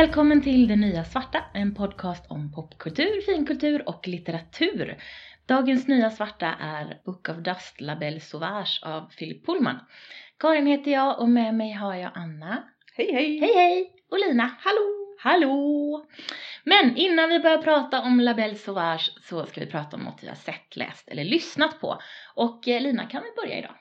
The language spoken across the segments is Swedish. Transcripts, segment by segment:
välkommen till Det Nya Svarta, en podcast om popkultur, finkultur och litteratur. Dagens Nya Svarta är Book of Dust, La Belle Sauvage av Philip Pullman. Karin heter jag och med mig har jag Anna. Hej hej! Hej hej! Och Lina. Hallå! Hallå! Men innan vi börjar prata om La Belle Sauvage så ska vi prata om något vi har sett, läst eller lyssnat på. Och eh, Lina, kan vi börja idag?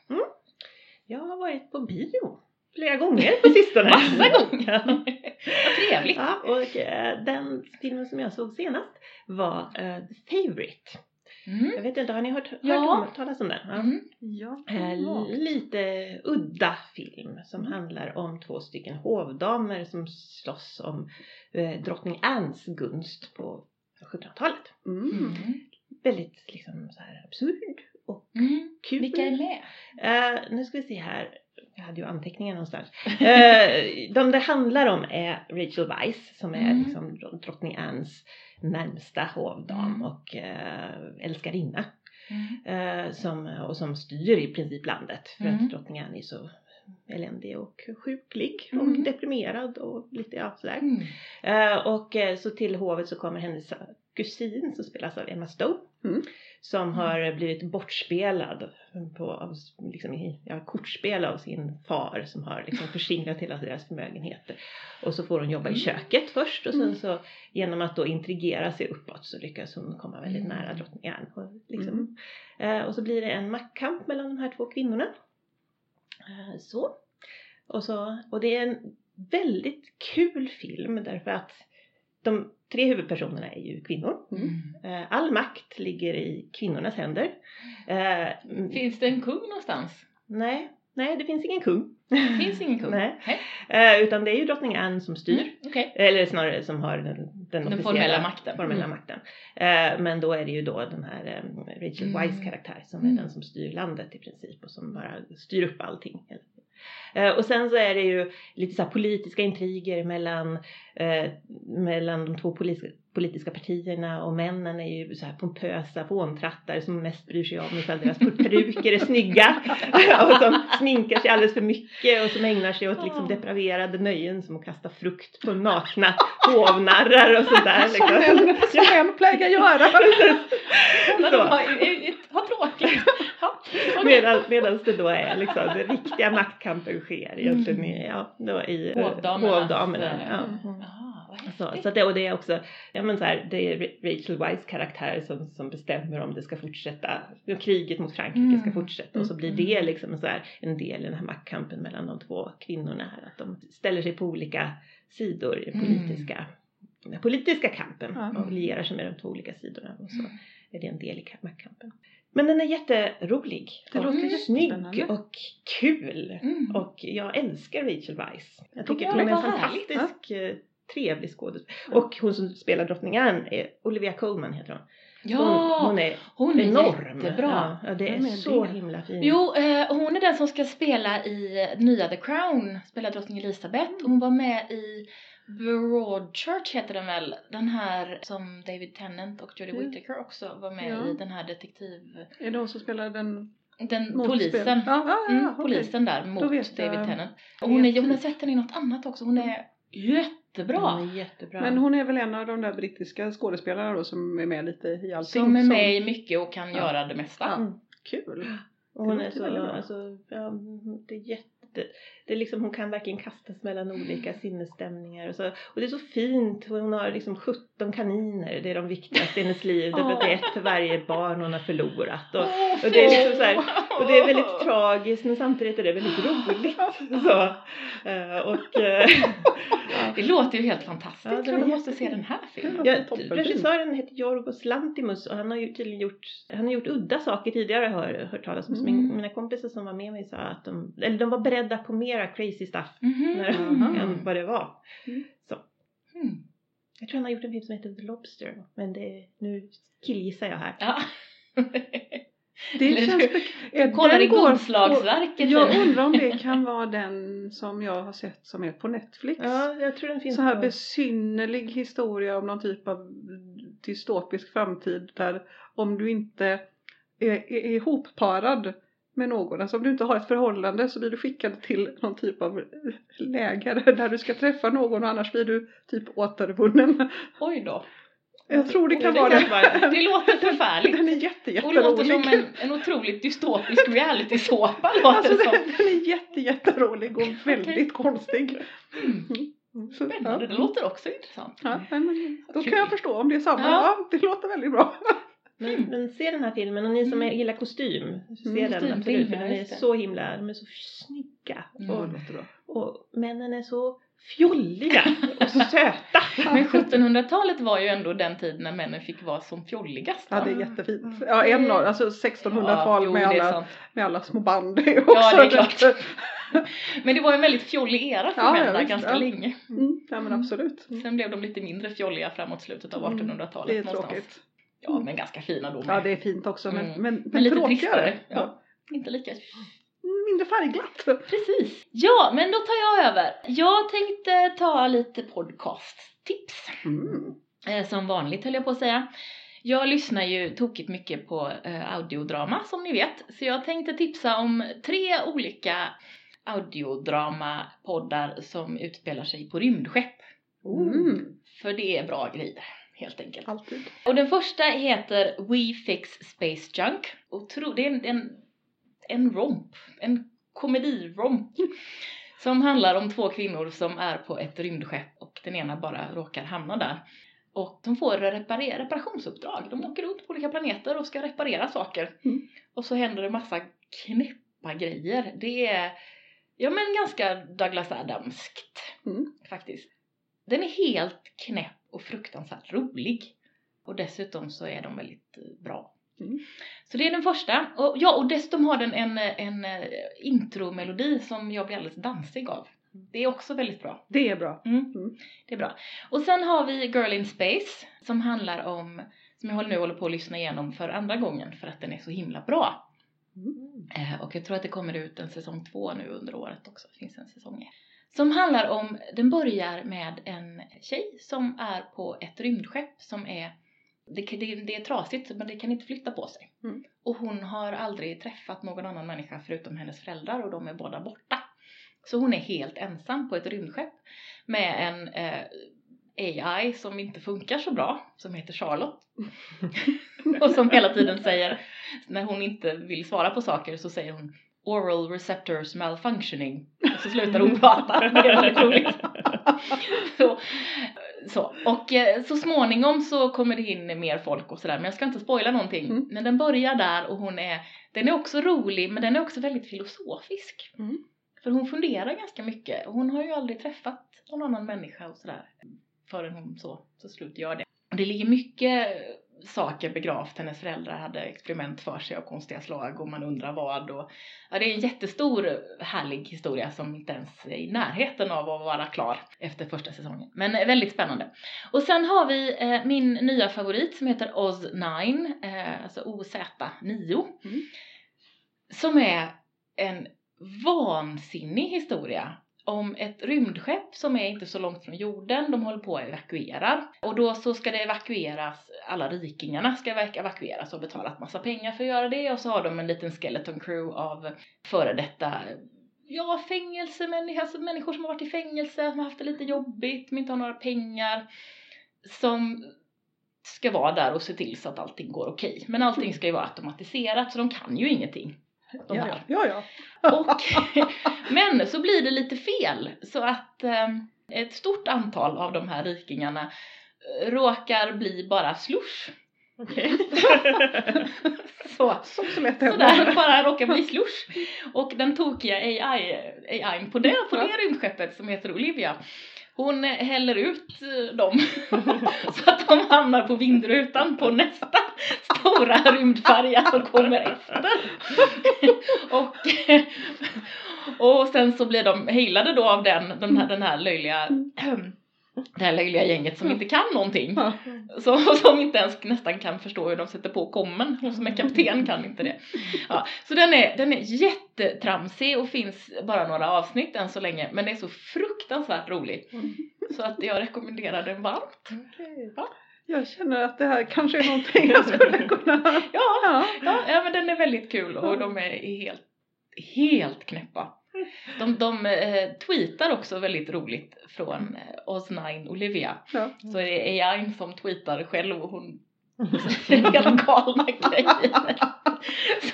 Jag har varit på bio flera gånger på sistone. Massa gånger! Vad trevligt! ja, och eh, den filmen som jag såg senast var eh, The Favourite. Mm. Jag vet inte, har ni hört, hört Ja. om, talas om den? Ja. Mm. Ja, Eh, lite udda film som handlar om två stycken hovdamer som slåss om eh, drottning Annes gunst på 1700-talet. mm. Mm. Väldigt liksom så här absurd och Mm. kul. Vilka är med? Eh, nu ska vi se här. Jag hade ju anteckningar någonstans. Eh, de det handlar om är Rachel Weisz som är Mm. liksom dro- drottning Annes närmsta hovdam Mm. och eh, älskarinna. Mm. Eh, som, och som styr i princip landet för Mm. att drottning Anne är så eländig och sjuklig och Mm. deprimerad och lite ja, sådär. Mm. Och så till hovet så kommer hennes kusin som spelas av Emma Stone. Mm. Som har blivit bortspelad på, av, liksom, i- ja, kortspel av sin far som har liksom förskingrat hela deras förmögenheter. Och så får hon jobba i Mm. köket först och sen Mm. så genom att då intrigera sig uppåt så lyckas hon komma väldigt Mm. nära drottning Anne. Och, liksom, eh, och så blir det en maktkamp mellan de här två kvinnorna. Eh, så. Och, så. och det är en väldigt kul film därför att de tre huvudpersonerna är ju kvinnor. Mm. Eh, All makt ligger i kvinnornas händer. Eh, mm, Finns det en kung någonstans? nej, nej, det finns ingen kung. Finns ingen kung? Nej. Nej. Eh, utan det är ju drottning Anne som styr. Mm. Okej. Eller snarare som har den, den, Den formella makten. formella Mm. makten. Men då är det ju då den här Rachel Mm. Weisz karaktär som Mm. är den som styr landet i princip och som bara styr upp allting. Eh, och sen så är det ju lite så här politiska intriger mellan, eh, mellan de två politiska, politiska partierna och männen är ju så här pompösa fåntrattar som mest bryr sig om ifall deras peruker är snygga och som sminkar sig alldeles för mycket och som ägnar sig åt liksom depraverade nöjen som att kasta frukt på nakna hovnarrar och sådär. Som Liksom. som män plägar göra. Så. har tråkigt. Medan, medan det då är liksom den riktiga maktkampen sker egentligen i, ja, då i eh, Hovdamernas, hovdamerna. eh, Ja. Så, så det, och det är också, ja men så här, det är Ra- Rachel Weisz karaktär som, som bestämmer om det ska fortsätta, kriget mot Frankrike ska Mm. fortsätta och så blir det liksom så här, en del i den här maktkampen mellan de två kvinnorna här, att de ställer sig på olika sidor i den Mm. politiska, den politiska kampen Ja. och lierar sig med de två olika sidorna och så Mm. är det en del i ka- maktkampen. Men den är jätterolig Det och låter snygg och kul. Mm. Och jag älskar Rachel Weisz. Jag tycker Ja, att hon är en vad härligt. Eh, trevlig skådespelare. Och hon som spelar drottning Anne är Olivia Colman heter hon. Ja, Hon, hon är hon är enorm. jättebra. Ja, det är så det? himla fin. Jo, eh, hon är den som ska spela i nya The Crown, spela drottning Elizabeth. Hon var med i Broadchurch heter den väl, den här som David Tennant och Jodie Mm. Whittaker också var med Ja. i, den här detektiv... Är det hon som spelar den Den motspel? polisen. Ja, ja, ja, Mm, polisen där mot. David Tennant. Och hon, är, hon har sett henne i något annat också, hon är jättebra. Hon är jättebra. Men hon är väl en av de där brittiska skådespelarna då som är med lite i allting. Som är med i mycket och kan Ja. göra det mesta. Ja. Mm. Kul. Och hon Det är så, alltså, ja, det är jätte, det är liksom, hon kan verkligen kastas mellan olika sinnesstämningar och så. Och det är så fint, hon har liksom 17 kaniner, det är de viktigaste i hennes liv, därför att det är ett för varje barn hon har förlorat. Och, och det är liksom så här, och det är väldigt tragiskt men samtidigt är det väldigt roligt. Så, eh, och eh, Det låter ju helt fantastiskt. Ja, jag tror du måste se den här filmen. Ja. Regissören heter Jorgos Lantimos och han har ju tydligen gjort, han har gjort udda saker tidigare har jag hört talas om. Min, Mm. mina kompisar som var med mig sa att de, eller de var beredda på mera crazy stuff Mhm. när, Mhm. än vad det var. Mm. Så. Mm. Jag tror han har gjort en film som heter The Lobster men det, nu killgissar jag här. Ja. Det Eller känns du- Du kollar i Godslagsverket. Jag undrar om det kan vara den som jag har sett som är på Netflix. Ja, jag tror den finns så här på- besynnerlig historia om någon typ av dystopisk framtid där om du inte är, är, är ihopparad med någon. Alltså om du inte har ett förhållande så blir du skickad till någon typ av läger där du ska träffa någon och annars blir du typ återvunnen. Oj då. Jag tror det kan vara det. vara- Det låter förfärligt. Den är jätte, Och låter som en, en otroligt dystopisk reality-såpa låter Alltså det som. den, den är jätte, jätterolig och väldigt konstig. Mm. Mm, Spännande, det låter också intressant. Ja, men då kan jag förstå om det är samma. Ja. Ja. det låter väldigt bra. Men, Mm. men se den här filmen och ni som är, gillar kostym, se Mm, den absolut för den är så himla, de är så snygga. Mm. Och, och männen är så fjolliga och söta. Men 1700-talet var ju ändå den tid när männen fick vara som fjolligast. Ja det är jättefint. Ja en alltså 1600-tal Ja, med, alla, med alla små band. Är också Ja, det är klart. Men det var en väldigt fjollig era för Ja, män där ganska ja. länge. Mm, ja men absolut. Sen blev de lite mindre fjolliga framåt slutet av Mm, 1800-talet Det är någonstans. tråkigt. Ja, men ganska fina då med. Ja det är fint också men, Mm. men, men, Men lite tråkigare. tristare. Ja. Inte lika Mindre färgglatt. Precis. Ja, men då tar jag över. Jag tänkte ta lite podcasttips. Mm. Eh, som vanligt höll jag på att säga. Jag lyssnar ju tokigt mycket på eh, audiodrama som ni vet. Så jag tänkte tipsa om tre olika audiodrama-poddar som utspelar sig på rymdskepp. Mm. För det är bra grejer, helt enkelt. Alltid. Och den första heter We Fix Space Junk. Och tro, det är en, en, en romp, en komediromp. Som handlar om två kvinnor som är på ett rymdskepp och den ena bara råkar hamna där. Och de får repare- reparationsuppdrag. De åker runt på olika planeter och ska reparera saker. Mm. Och så händer det massa knäppa grejer. Det är, ja men ganska Douglas Adamskt Mm. faktiskt. Den är helt knäpp och fruktansvärt rolig. Och dessutom så är de väldigt eh, bra. Mm. Så det är den första. Och, ja, och dessutom har den en, en, eh, intromelodi som jag blir alldeles dansig av. Det är också väldigt bra. Det är bra. Mm. Mm. Det är bra. Och sen har vi Girl in Space som handlar om, som jag nu håller på att lyssna igenom för andra gången för att den är så himla bra. Eh, och jag tror att det kommer ut en säsong två nu under året också. Det finns en säsong ett. Som handlar om, den börjar med en tjej som är på ett rymdskepp som är det, det, det är trasigt men det kan inte flytta på sig. Mm. Och hon har aldrig träffat någon annan människa förutom hennes föräldrar och de är båda borta. Så hon är helt ensam på ett rymdskepp med en eh, AI som inte funkar så bra, som heter Charlotte. och som hela tiden säger, när hon inte vill svara på saker så säger hon Oral receptors malfunctioning. Och så slutar hon prata. Det är väldigt roligt. Så, så. Och eh, så småningom så kommer det in mer folk och sådär. Men jag ska inte spoila någonting. Mm. Men den börjar där och hon är, den är också rolig men den är också väldigt filosofisk. Mm. För hon funderar ganska mycket. Och hon har ju aldrig träffat någon annan människa och sådär. Förrän hon så, så slut gör det. Och det ligger mycket saker begravt. Hennes föräldrar hade experiment för sig av konstiga slag och man undrar vad. Och, ja, det är en jättestor härlig historia som inte ens är i närheten av att vara klar efter första säsongen. Men eh, väldigt spännande. Och sen har vi eh, min nya favorit som heter Oz9, eh, alltså OZ9. Mm. Som är en vansinnig historia om ett rymdskepp som är inte så långt från jorden, de håller på att evakuera. Och då så ska det evakueras, alla rikingarna ska evakueras och betalat massa pengar för att göra det och så har de en liten skeleton crew av före detta Ja, fängelsemänniskor, alltså människor som har varit i fängelse, som har haft det lite jobbigt, som inte har några pengar. Som ska vara där och se till så att allting går okej. Men allting ska ju vara automatiserat så de kan ju ingenting. De Ja, här. ja, ja. Och, men så blir det lite fel så att eh, ett stort antal av de här rikingarna eh, råkar bli bara slush. Okej. Så, Så, så lätt så händer. där bara råkar bli slush. Och den tokiga AI, AI på det, på det rymdskeppet som heter Olivia hon häller ut eh, dem så att de hamnar på vindrutan på nästa stora rymdfärja som kommer efter. och, eh, och sen så blir de heilade då av den, den, här, den här löjliga eh, det här löjliga gänget som inte kan någonting. Ja. Så, som inte ens nästan kan förstå hur de sätter på kommen. Hon som är kapten kan inte det. Ja, så den är, den är jättetramsig och finns bara några avsnitt än så länge. Men det är så fruktansvärt rolig. Mm. Så att jag rekommenderar den varmt. Jag känner att det här kanske är någonting jag skulle kunna... Ja, Ja. ja, ja men den är väldigt kul och de är helt helt knäppa. De, de eh, tweetar också väldigt roligt från eh, Oz9 Olivia. Ja. Så det är AI som tweetar själv och hon säger helt galna grejer.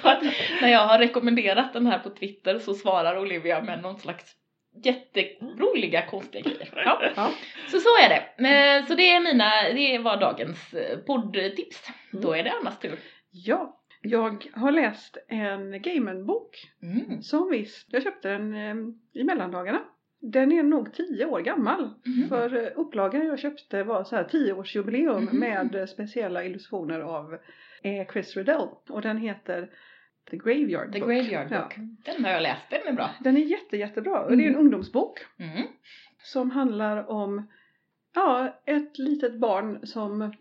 Så att när jag har rekommenderat den här på Twitter så svarar Olivia med någon slags jätteroliga konstiga grejer. Ja. Ja. Så så är det. Eh, Så det är mina, det var dagens eh, poddtips. Då är det Annas tur. ja, jag har läst en Gaiman-bok Mm. som visst, jag köpte den eh, i mellandagarna. Den är nog tio år gammal. Mhm. För eh, upplagan jag köpte var så här tioårsjubileum Mhm. med eh, speciella illustrationer av eh, Chris Riddell. Och den heter The Graveyard The Book. Graveyard Ja. Book. Den har jag läst, den är bra. Den är jätte, jättebra. Och det är en Mm. ungdomsbok Mm. som handlar om ja, ett litet barn som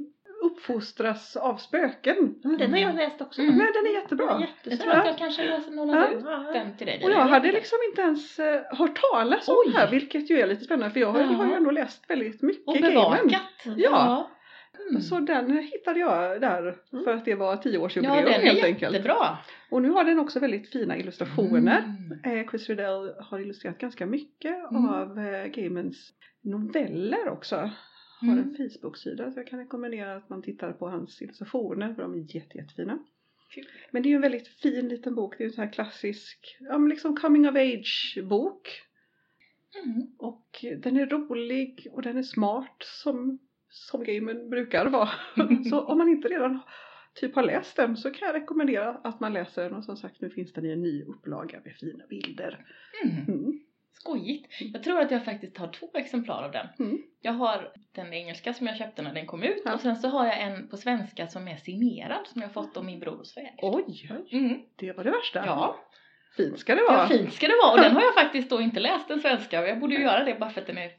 uppfostras av spöken. Men den har jag läst också. Mm. Men den är jättebra. Jag Jättesöt. tror att jag kanske låser lånade Ja. ut Ja. den till dig. Och jag hade liksom inte ens eh, hört talas om Oj. det här vilket ju är lite spännande för jag har, Ja. har ju ändå läst väldigt mycket Och bevakat. Ja. Mm. Så den hittade jag där Mm. för att det var Ja, tioårsjubileum den är helt enkelt. jättebra. Och nu har den också väldigt fina illustrationer. Mm. Eh, Chris Riddell har illustrerat ganska mycket Mm. av eh, Gaimans noveller också. Har Mm. en Facebook-sida så jag kan rekommendera att man tittar på hans illustrationer för de är jätte, jättefina. Kul. Men det är ju en väldigt fin liten bok. Det är en sån här klassisk, ja men liksom coming of age bok. Mm. Och den är rolig och den är smart som, som gamen brukar vara. så om man inte redan typ har läst den så kan jag rekommendera att man läser den. Och som sagt nu finns den i en ny upplaga med fina bilder. Mm. Mm. Skojigt. Jag tror att jag faktiskt har två exemplar av den. Mm. Jag har den engelska som jag köpte när den kom ut Ja. och sen så har jag en på svenska som är signerad som jag fått av min bror och svärd. Oj, Mm. det var det värsta. Ja, Fint ska det ja, vara. fint ska det vara och den har jag faktiskt då inte läst den svenska och jag borde ju göra det bara för att den är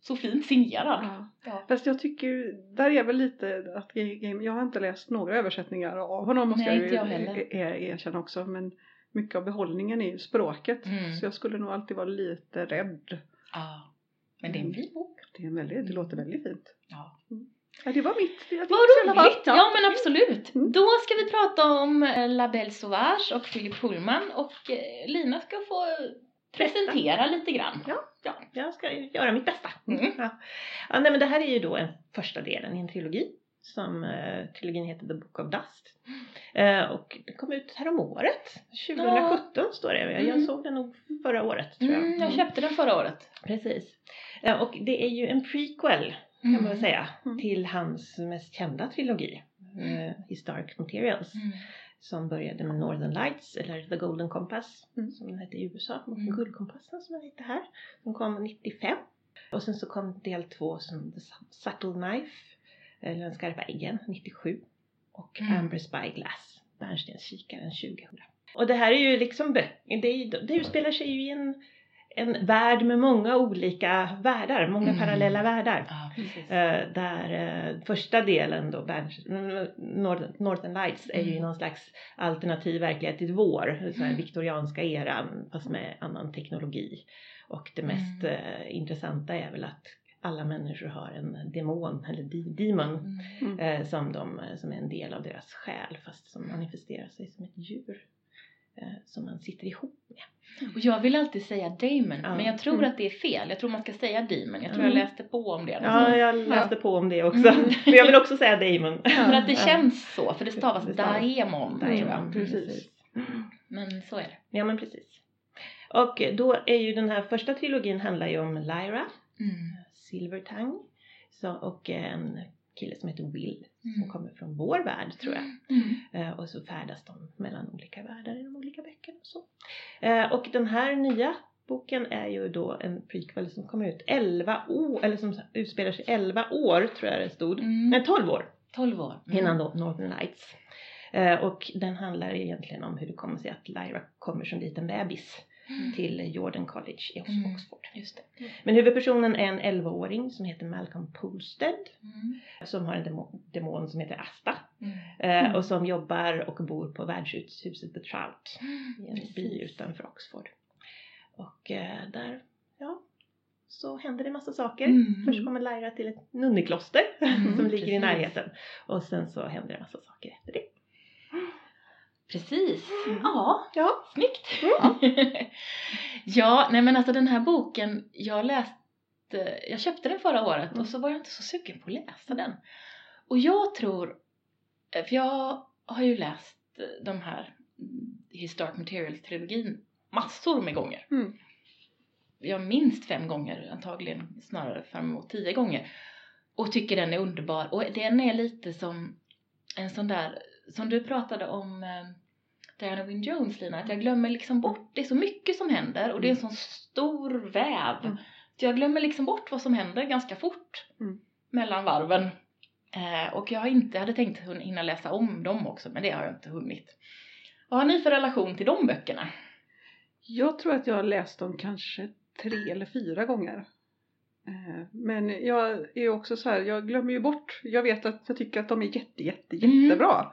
så fint signerad. Ja. Ja. Fast jag tycker där är väl lite att Game, jag har inte läst några översättningar av honom måste Nej, jag inte ju jag heller. e- e- erkänna också. Men mycket av behållningen är ju språket. Mm. Så jag skulle nog alltid vara lite rädd. Ja. Men det är en fin bok. Det, är en väldigt, det låter väldigt fint. Ja. Ja, det var mitt det var Vad roligt! Ja men absolut. Mm. Då ska vi prata om eh, La Belle Sauvage och Philip Pullman och eh, Lina ska få presentera lite grann. Ja. ja. Jag ska göra mitt bästa. Mm. Ja. Ja, nej, men det här är ju då en första delen i en trilogi. Som eh, trilogin heter The Book of Dust. Eh, och det kom ut härom året. 2017 står det. Jag Mm. såg den nog förra året tror jag. Mm, jag köpte den förra året. Precis. Eh, och det är ju en prequel kan man väl säga Mm. till hans mest kända trilogi. Eh, Historic Materials. Mm. Som började med Northern Lights eller The Golden Compass Mm. som den hette i USA. Och Mm. Guldkompassen som den hette här. Som kom 95. Och sen så kom del två som The Subtle Knife. Den skarpa äggen 97. Och Mm. Amber Spyglass. Bärnstenskikaren 2000. Och det här är ju liksom böcker. Det, utspelar sig ju i en, en värld med många olika världar. Många Mm. parallella världar. Ja. Eh, där eh, första delen då, Northern, Northern Lights, är ju Mm. någon slags alternativ verklighet till vår, så här Mm. viktorianska eran fast med annan teknologi. Och det mest eh, intressanta är väl att alla människor har en demon, eller demon, Mm. eh, som, de, som är en del av deras själ fast som manifesterar sig som ett djur. Eh, som man sitter ihop med. Och jag vill alltid säga Damon, Ja. men jag tror Mm. att det är fel. Jag tror man ska säga Demon. Jag tror Mm. jag läste på om det. Ja, jag läste på om det också. Mm. Men jag vill också säga Damon. För att det Ja. känns så, för det stavas Det stavas Daemon, tror jag. Daemon, precis. Men så är det. Ja men precis. Och då är ju den här första trilogin handlar ju om Lyra, Mm. Silvertongue så, och en kille som heter Will som Mm. kommer från vår värld tror jag. Mm. Eh, och så färdas de mellan olika världar i de olika böckerna och så. Eh, och den här nya boken är ju då en prequel som kommer ut 11 år, eller som utspelar sig 11 år tror jag det stod. Mm. Nej 12 år 12 år. Mm. innan då Northern Lights. Eh, och den handlar egentligen om hur det kommer sig att Lyra kommer som liten bebis. Till Jordan College i Mm. Oxford. Just det. Men huvudpersonen är en 11-åring som heter Malcolm Polsted Mm. som har en demon, demon som heter Asta Mm. eh, Mm. och som jobbar och bor på värdshuset The Trout i en by Precis. utanför Oxford. Och eh, där, ja, så händer det massa saker. Mm. Först kommer Lyra till ett nunnekloster Mm, som ligger i precis. närheten och sen så händer det massa saker efter det. Precis. Mm. Ja, Ja. snyggt. Ja. ja, nej men alltså den här boken, jag läste, jag köpte den förra året Mm. och så var jag inte så sugen på att läsa den. Och jag tror, för jag har ju läst de här mm, Historic Materials-trilogin massor med gånger. Mm. Jag minst fem gånger, antagligen snarare fram emot tio gånger. Och tycker den är underbar. Och den är lite som en sån där, som du pratade om eh, Diana Wynne Jones Lina, att jag glömmer liksom bort, det är så mycket som händer och det är en sån stor väv. Mm. Så jag glömmer liksom bort vad som händer ganska fort Mm. mellan varven. Eh, och jag har inte, hade tänkt hinna läsa om dem också, men det har jag inte hunnit. Vad har ni för relation till de böckerna? Jag tror att jag har läst dem kanske tre eller fyra gånger. Eh, Men jag är också så här, jag glömmer ju bort. Jag vet att jag tycker att de är jätte, jätte, Mm. jättebra. Och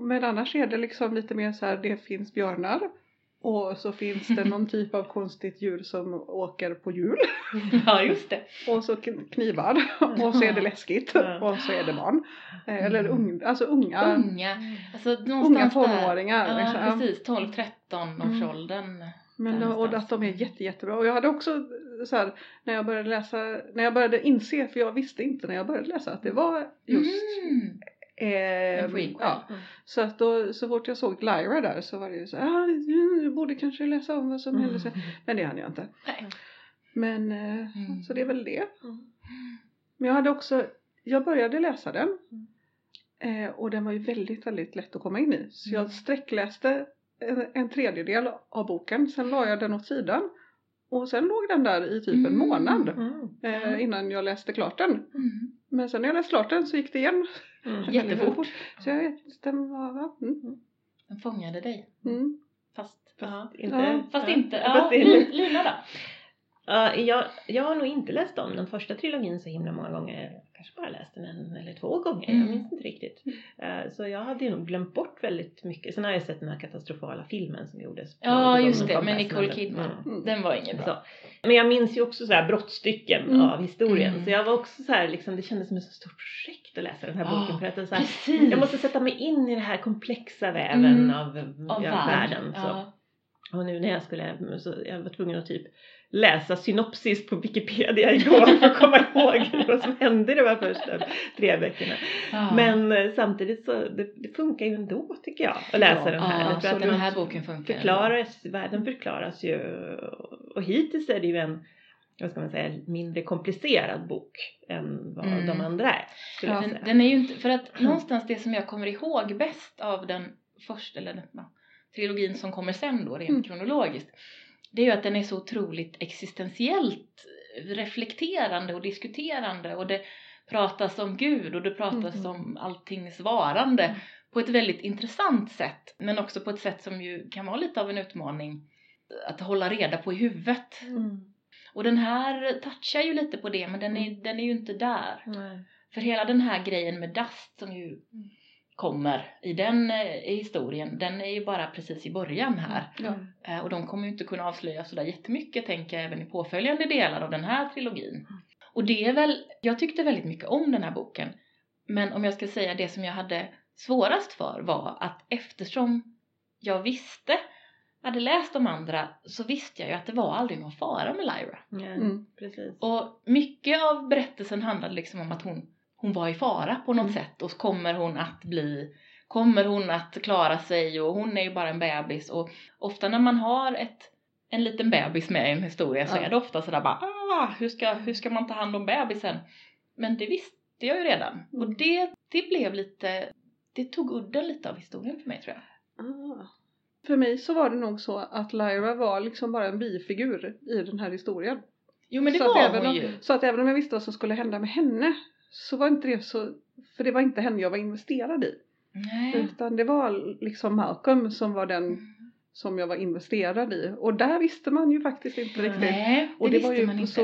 Men annars är det liksom lite mer så här, det finns björnar. Och så finns det någon typ av konstigt djur som åker på hjul. ja, just det. Och så kn- knivar. Och så är det läskigt. Och så är det barn. Eh, Eller Mm. ung, alltså unga. Unga, alltså Unga där. tonåringar. Ja, liksom. Precis. 12-13 års Mm. åldern. Men då, och att de är jätte, jättebra. Och jag hade också så här, när jag började läsa, när jag började inse, för jag visste inte när jag började läsa att det var just Mm. Eh, ja. Mm. Så att då, så fort jag såg Lyra där så var det ju så ah, jag borde kanske läsa om vad som hände sen. Men det hann jag inte. Nej. Men, eh, Mm. så det är väl det. Mm. Men jag hade också, jag började läsa den. Mm. Eh, och den var ju väldigt, väldigt lätt att komma in i. Så Mm. jag sträckläste en, en tredjedel av boken. Sen la jag den åt sidan. Och sen låg den där i typ en Mm. månad. Mm. Eh, innan jag läste klart den. Mm. Men sen när jag läste klart den så gick det igen. Mm. Jättefort. Så jag vet, den var, va? Mm. Den fångade dig. Mm. Fast, Fast inte. Ja, Fast Ja. inte. Ja, Fast inte. Li- Lina då? Ja, jag, jag har nog inte läst om den första trilogin så himla många gånger. Jag kanske bara läst den en eller två gånger. Mm. Jag minns inte riktigt. Eh, Så jag hade ju nog glömt bort väldigt mycket. Sen har jag sett den här katastrofala filmen som gjordes. Ja, just det, med Nicole Kidman. Mm. Den var ingen bra. Så. Men jag minns ju också så här brottstycken Mm. av historien. Mm. Så jag var också så här, liksom, det kändes som ett så stort projekt att läsa den här Ja, boken. För att så här, Precis. jag måste sätta mig in i den här komplexa väven Mm. av, Av ja, värld. världen. Så. Ja. Och nu när jag skulle, så jag var tvungen att typ läsa synopsis på Wikipedia igår för att komma ihåg vad som hände de här första tre veckorna. Ja. Men eh, samtidigt så det, det funkar ju ändå tycker jag att läsa Ja, den här. ja, Jag tror att den här boken funkar. förklaras, världen förklaras ju och hittills är det ju en vad ska man säga, mindre komplicerad bok än vad Mm. de andra är. Jag Den, den är ju inte, för att någonstans det som jag kommer ihåg bäst av den första, eller den, ja, trilogin som kommer sen då rent Mm. kronologiskt. Det är ju att den är så otroligt existentiellt reflekterande och diskuterande och det pratas om Gud och det pratas Mm. om alltings varande Mm. på ett väldigt intressant sätt men också på ett sätt som ju kan vara lite av en utmaning att hålla reda på i huvudet. Mm. Och den här touchar ju lite på det men den är, den är ju inte där. Nej. För hela den här grejen med Dust som ju kommer i den eh, historien, den är ju bara precis i början här. Ja. Eh, och de kommer ju inte kunna avslöja sådär jättemycket tänker jag även i påföljande delar av den här trilogin. Och det är väl, jag tyckte väldigt mycket om den här boken. Men om jag ska säga det som jag hade svårast för var att eftersom jag visste, hade läst de andra, så visste jag ju att det var aldrig någon fara med Lyra. Ja, Mm. precis. Och mycket av berättelsen handlade liksom om att hon, hon var i fara på något Mm. sätt och kommer hon att bli Kommer hon att klara sig och hon är ju bara en bebis och ofta när man har ett en liten bebis med i en historia så Ja. är det ofta sådär bara ah, hur ska, hur ska man ta hand om bebisen? Men det visste jag ju redan Mm. och det, det blev lite det tog udden lite av historien för mig tror jag. Ah. För mig så var det nog så att Lyra var liksom bara en bifigur i den här historien. Jo men det så var hon om, ju. Så att även om jag visste vad som skulle hända med henne så var inte det så, för det var inte henne jag var investerad i. Nej. Utan det var liksom Malcolm som var den Mm. som jag var investerad i. Och där visste man ju faktiskt inte riktigt. Nej, det, och det visste var ju man inte. så,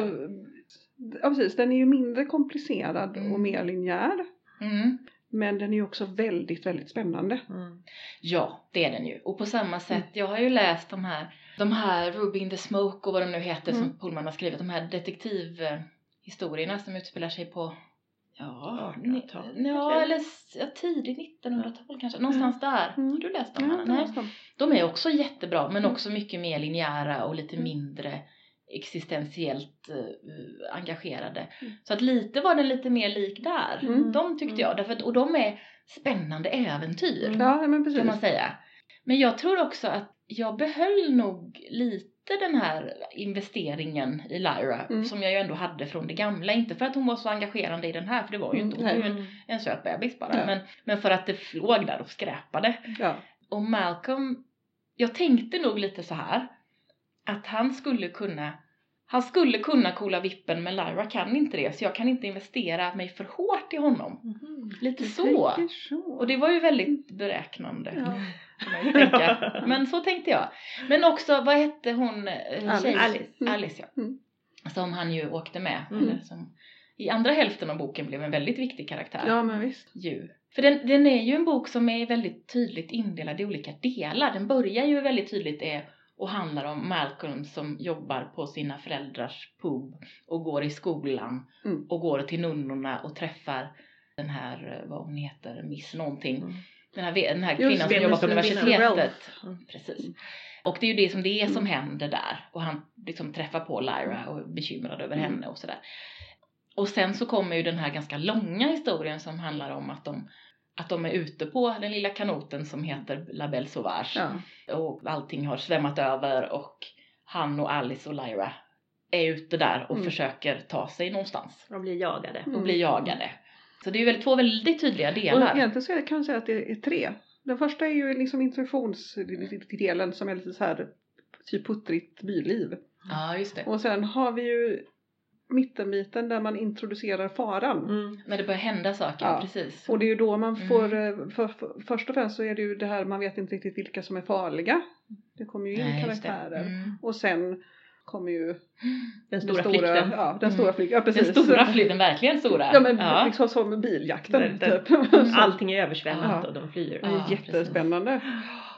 ja precis, den är ju mindre komplicerad Mm. och mer linjär. Mm. Men den är ju också väldigt, väldigt spännande. Mm. Ja, det är den ju. Och på samma sätt, jag har ju läst de här, de här Ruby in the Smoke och vad de nu heter Mm. som Pullman har skrivit, de här detektivhistorierna som utspelar sig på Ja, 1800-tal, ni- ja eller ja, tidigt 1900-tal kanske. Någonstans där. Mm. Har du läst Hanna? det Nej. de. Är också jättebra men Mm. också mycket mer linjära och lite Mm. mindre existentiellt eh, engagerade. Mm. Så att lite var den lite mer lik där. Mm. De tyckte jag. Därför att, och de är spännande äventyr Mm. Ja, men precis. kan man säga. Men jag tror också att jag behöll nog lite den här investeringen i Lyra Mm. som jag ju ändå hade från det gamla. Inte för att hon var så engagerande i den här för det var ju Mm, inte. Hon var ju en, en söt bebis bara. Ja. Men, men för att det låg där och skräpade. Ja. Och Malcolm, jag tänkte nog lite så här att han skulle kunna han skulle kunna coola vippen men Lyra kan inte det så jag kan inte investera mig för hårt i honom. Mhm. Lite så. så. Och det var ju väldigt beräknande. Ja. tänka. Men så tänkte jag. Men också, vad hette hon? eh, Alice. Alice. Mm. Alice ja. Mm. Som han ju åkte med. Mm. Eller som i andra hälften av boken blev en väldigt viktig karaktär. Ja, men visst. Ju. För den, den är ju en bok som är väldigt tydligt indelad i olika delar. Den börjar ju väldigt tydligt är och handlar om Malcolm som jobbar på sina föräldrars pub och går i skolan Mm. och går till nunnorna och träffar den här, eh, vad hon heter, Miss någonting. Mm. Den här, den här Just kvinnan det, som jobbar på universitetet. Mm. Precis. Och det är ju det som det är som Mm. händer där. Och han liksom träffar på Lyra och är bekymrad över Mm. henne och sådär. Och sen så kommer ju den här ganska långa historien som handlar om att de, att de är ute på den lilla kanoten som heter La Belle Sauvage. Ja. Och allting har svämmat över och han och Alice och Lyra är ute där och Mm. försöker ta sig någonstans De blir jagade. Mm. och blir jagade. Så det är ju två väldigt tydliga Och delar. egentligen så är det, kan man säga att det är tre. Den första är ju liksom introduktionsdelen som är lite så här typ puttrigt byliv. Ja, just det. Och sen har vi ju mittenbiten där man introducerar faran. Mm. När det börjar hända saker, Ja. precis. Och det är ju då man Mm. får, eh, för, för, först och främst så är det ju det här man vet inte riktigt vilka som är farliga. Det kommer ju in Nej, karaktärer. Mm. Och sen kommer ju Den den stora, stora, flykten. ja, den Mm. stora flykten. Ja, Den precis. stora flytten, verkligen stora. Ja men ja. liksom som biljakten Där- där- typ. Allting är översvämmat Ja. och de flyr. Det är Ja, jättespännande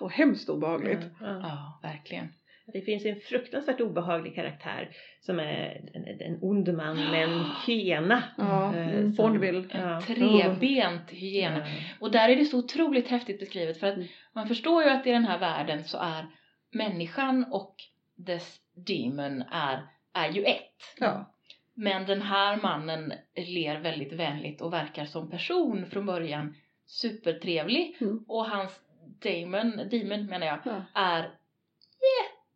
och hemskt obehagligt. Ja, ja. ja, verkligen. Det finns en fruktansvärt obehaglig karaktär som är en, en ond man med en hyena. Ja, Eh, som- Bonneville. En Ja. trebent hyena. Ja. Och där är det så otroligt häftigt beskrivet för att Mm. man förstår ju att i den här världen så är människan och dess demon är, är ju ett. Ja. Men den här mannen ler väldigt vänligt och verkar som person från början supertrevlig Mm. och hans demon, demon menar jag, Ja. är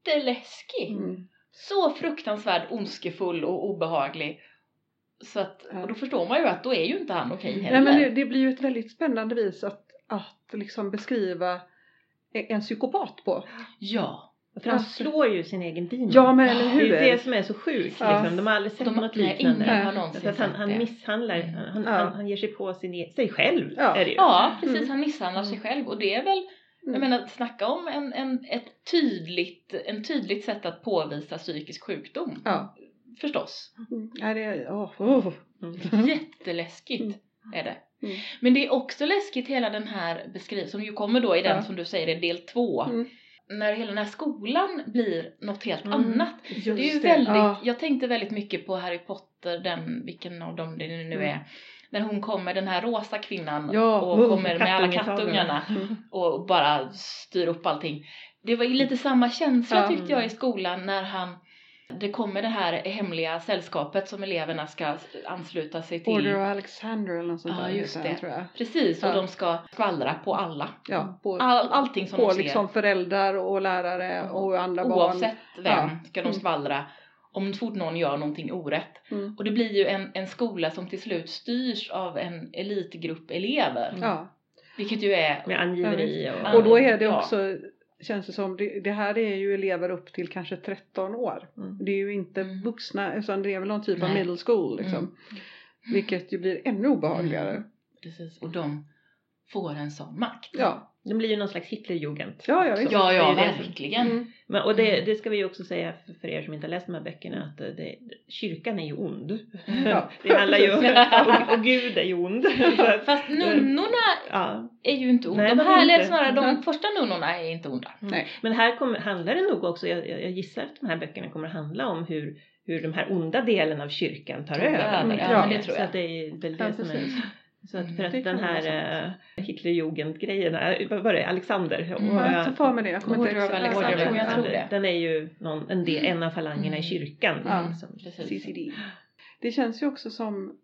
jätteläskig. Mm. Så fruktansvärt ondskefull och obehaglig. Så att, och då förstår man ju att då är ju inte han okej Nej heller. men det, det blir ju ett väldigt spännande vis att, att liksom beskriva en psykopat på. Ja, För han slår ju sin egen demon. Ja men eller Det hur? är det som är så sjukt. Ja. Liksom. De har aldrig sett de, något nej, liknande. har Nej. någonsin att han, han det. misshandlar, han, Ja. han, han ger sig på sin, e- sig själv. Ja. Är det ju. Ja, precis. Mm. Han misshandlar sig Mm. själv och det är väl, jag Mm. menar, snacka om en, en, ett tydligt, en tydligt sätt att påvisa psykisk sjukdom. Ja. Förstås. Mm. Ja, det är, åh, åh. Mm. Jätteläskigt Mm. är det. Mm. Men det är också läskigt hela den här beskrivningen som ju kommer då i den Ja. som du säger är del två. Mm. När hela den här skolan blir något helt Mm. annat. Just Det är ju det, väldigt, ja. jag tänkte väldigt mycket på Harry Potter, den, vilken av dem det nu är. När hon kommer, den här rosa kvinnan Ja, och oh, kommer med alla kattungarna Mm. och bara styr upp allting. Det var ju lite samma känsla Ja. tyckte jag i skolan när han det kommer det här hemliga sällskapet som eleverna ska ansluta sig till. Order of Alexander eller något sånt Ja, där just det. tror jag. Precis, och Ja. de ska skvallra på alla. Ja, på, All, allting som på de ser. liksom föräldrar och lärare och andra barn. Oavsett vem Ja. ska de Mm. skvallra om fort någon gör någonting orätt. Mm. Och det blir ju en, en skola som till slut styrs av en elitgrupp elever. Mm. Ja. Vilket ju är... Med angiveri och... Och då är det Ja. också, känns det som, det, det här är ju elever upp till kanske 13 år. Mm. Det är ju inte Mm. vuxna, utan det är väl någon typ av Nej. middle school liksom. Mm. Vilket ju blir ännu obehagligare. Mm. Precis, och de får en sån makt. Ja. Det blir ju någon slags Hitlerjugend. Ja, ja. Ja, ja, verkligen. Mm. Men, och det, Mm. det ska vi ju också säga för, er som inte har läst de här böckerna att det, det, kyrkan är ju ond. Ja. Det handlar ju om, och, och Gud är ju ond. Så att, Fast nunnorna ja. är ju inte onda. Nej, de de är här, eller inte. snarare de Nej. första nunnorna är inte onda. Nej. Men här kommer, handlar det nog också, jag, jag gissar att de här böckerna kommer att handla om hur, hur de här onda delen av kyrkan tar över. över, ja, Ja, det tror Så jag. att det är väl det Ja, som är. Så att för Mm, att den här äh, Hitlerjugend-grejen, äh, vad var det, Alexander? Mm. Ja, jag tar för mig det. Jag kommer inte exakt- Alexander, Ja, men jag tror det. Den är ju någon, en, del, en av falangerna i Mm. kyrkan. Ja. Som, Precis. CCD. Det känns ju också som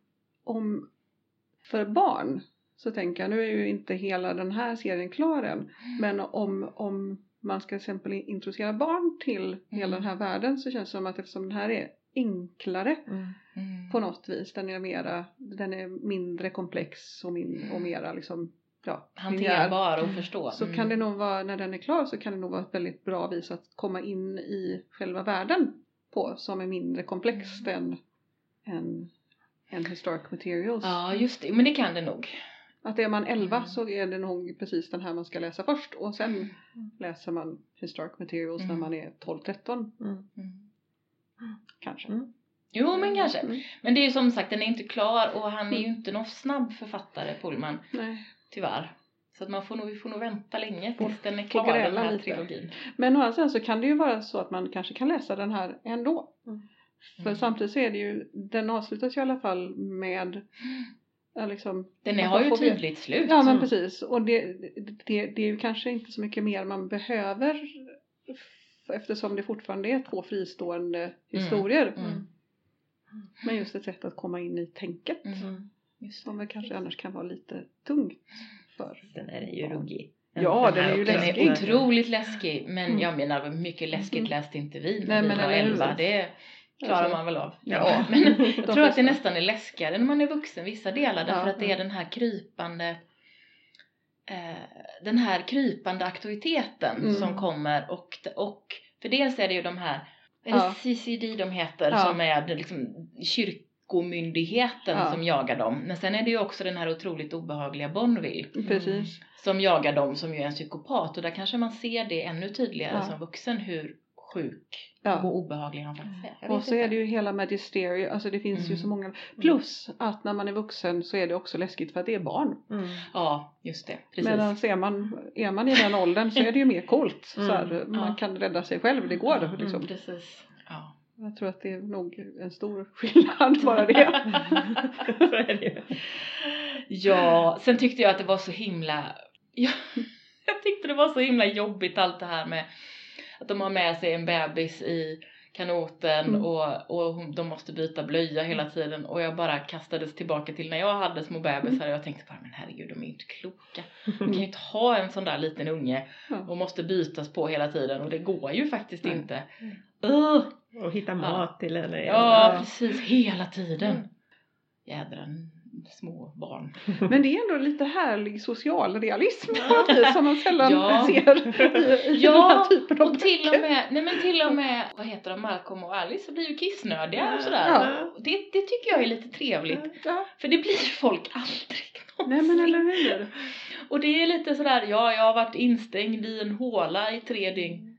om för barn så tänker jag, nu är ju inte hela den här serien klar än, men om, om man ska till exempel introducera barn till hela Mm. den här världen så känns det som att eftersom den här är enklare mm. Mm. på något vis, den är mera, den är mindre komplex och, min, och mera liksom, ja. Hanterbar och förstå. Så Mm. kan det nog vara, när den är klar så kan det nog vara ett väldigt bra vis att komma in i själva världen på som är mindre komplext än, än, än historic materials. Ja, just det. Men det kan det nog. Att är man 11 Mm. så är det nog precis den här man ska läsa först och sen läser man historic materials när Mm. man är 12-13 Mm. Mm. kanske. Mm. Jo, men kanske. Mm. Men det är ju som sagt, den är inte klar och han är ju inte någon snabb författare, Pullman. Nej. Tyvärr. Så att man får nog, vi får nog vänta länge tills den är klar, den gräla här lite. trilogin. Men å andra sidan så kan det ju vara så att man kanske kan läsa den här ändå. Mm. För Mm. samtidigt så är det ju, den avslutas ju i alla fall med liksom, Den har ju tydligt slut. Ja men Mm. precis och det, det, det är ju kanske inte så mycket mer man behöver eftersom det fortfarande är två fristående historier. Mm. Men just ett sätt att komma in i tänket Mm. Som väl kanske annars kan vara lite tungt för. Sen är den ju ruggig. Ja, den här är ju också. Den läskig. är otroligt läskig, men Mm. jag menar mycket läskigt Mm. läste inte vi när Nej, vi var elva. Det klarar man väl av. Ja, Men jag tror att det nästan är läskigare när man är vuxen vissa delar därför Ja. att det är den här krypande eh, den här krypande aktiviteten Mm. som kommer och, och för dels är det ju de här är det Ja. CCD de heter Ja. som är liksom kyrkomyndigheten Ja. som jagar dem men sen är det ju också den här otroligt obehagliga Bonville Precis. som jagar dem som ju är en psykopat och där kanske man ser det ännu tydligare som vuxen hur sjuk Ja. och obehaglig han faktiskt är. Och så är inte. det ju hela Magisterio, alltså det finns ju Mm. så många. Plus att när man är vuxen så är det också läskigt för att det är barn. Mm. Ja, just det. Precis. Medan är man, är man i den åldern så är det ju mer coolt. Så här, Mm. man Ja. kan rädda sig själv, det går. Ja, liksom. Precis. Ja. Jag tror att det är nog en stor skillnad bara det. Så är det ju. ja, sen tyckte jag att det var så himla... Ja, jag tyckte det var så himla jobbigt allt det här med att de har med sig en bebis i kanoten Mm. och, och de måste byta blöja hela tiden och jag bara kastades tillbaka till när jag hade små bebisar och jag tänkte bara men herregud de är ju inte kloka. Man kan ju inte ha en sån där liten unge och måste bytas på hela tiden och det går ju faktiskt Nej. inte. Mm. Ugh. Och hitta mat till henne. Ja, Ja. precis. Hela tiden. Mm. Jädra små barn. Men det är ändå lite härlig socialrealism som man sällan Ja. ser i, i Ja, den här typen av Och till och böcker. med, nej men till och med, vad heter de, Malcolm och Alice blir ju kissnödiga och sådär. Ja. Det, det tycker jag är lite trevligt. För det blir folk aldrig nej någonsin. men eller hur. Och det är lite sådär, ja jag har varit instängd i en håla i tre dygn.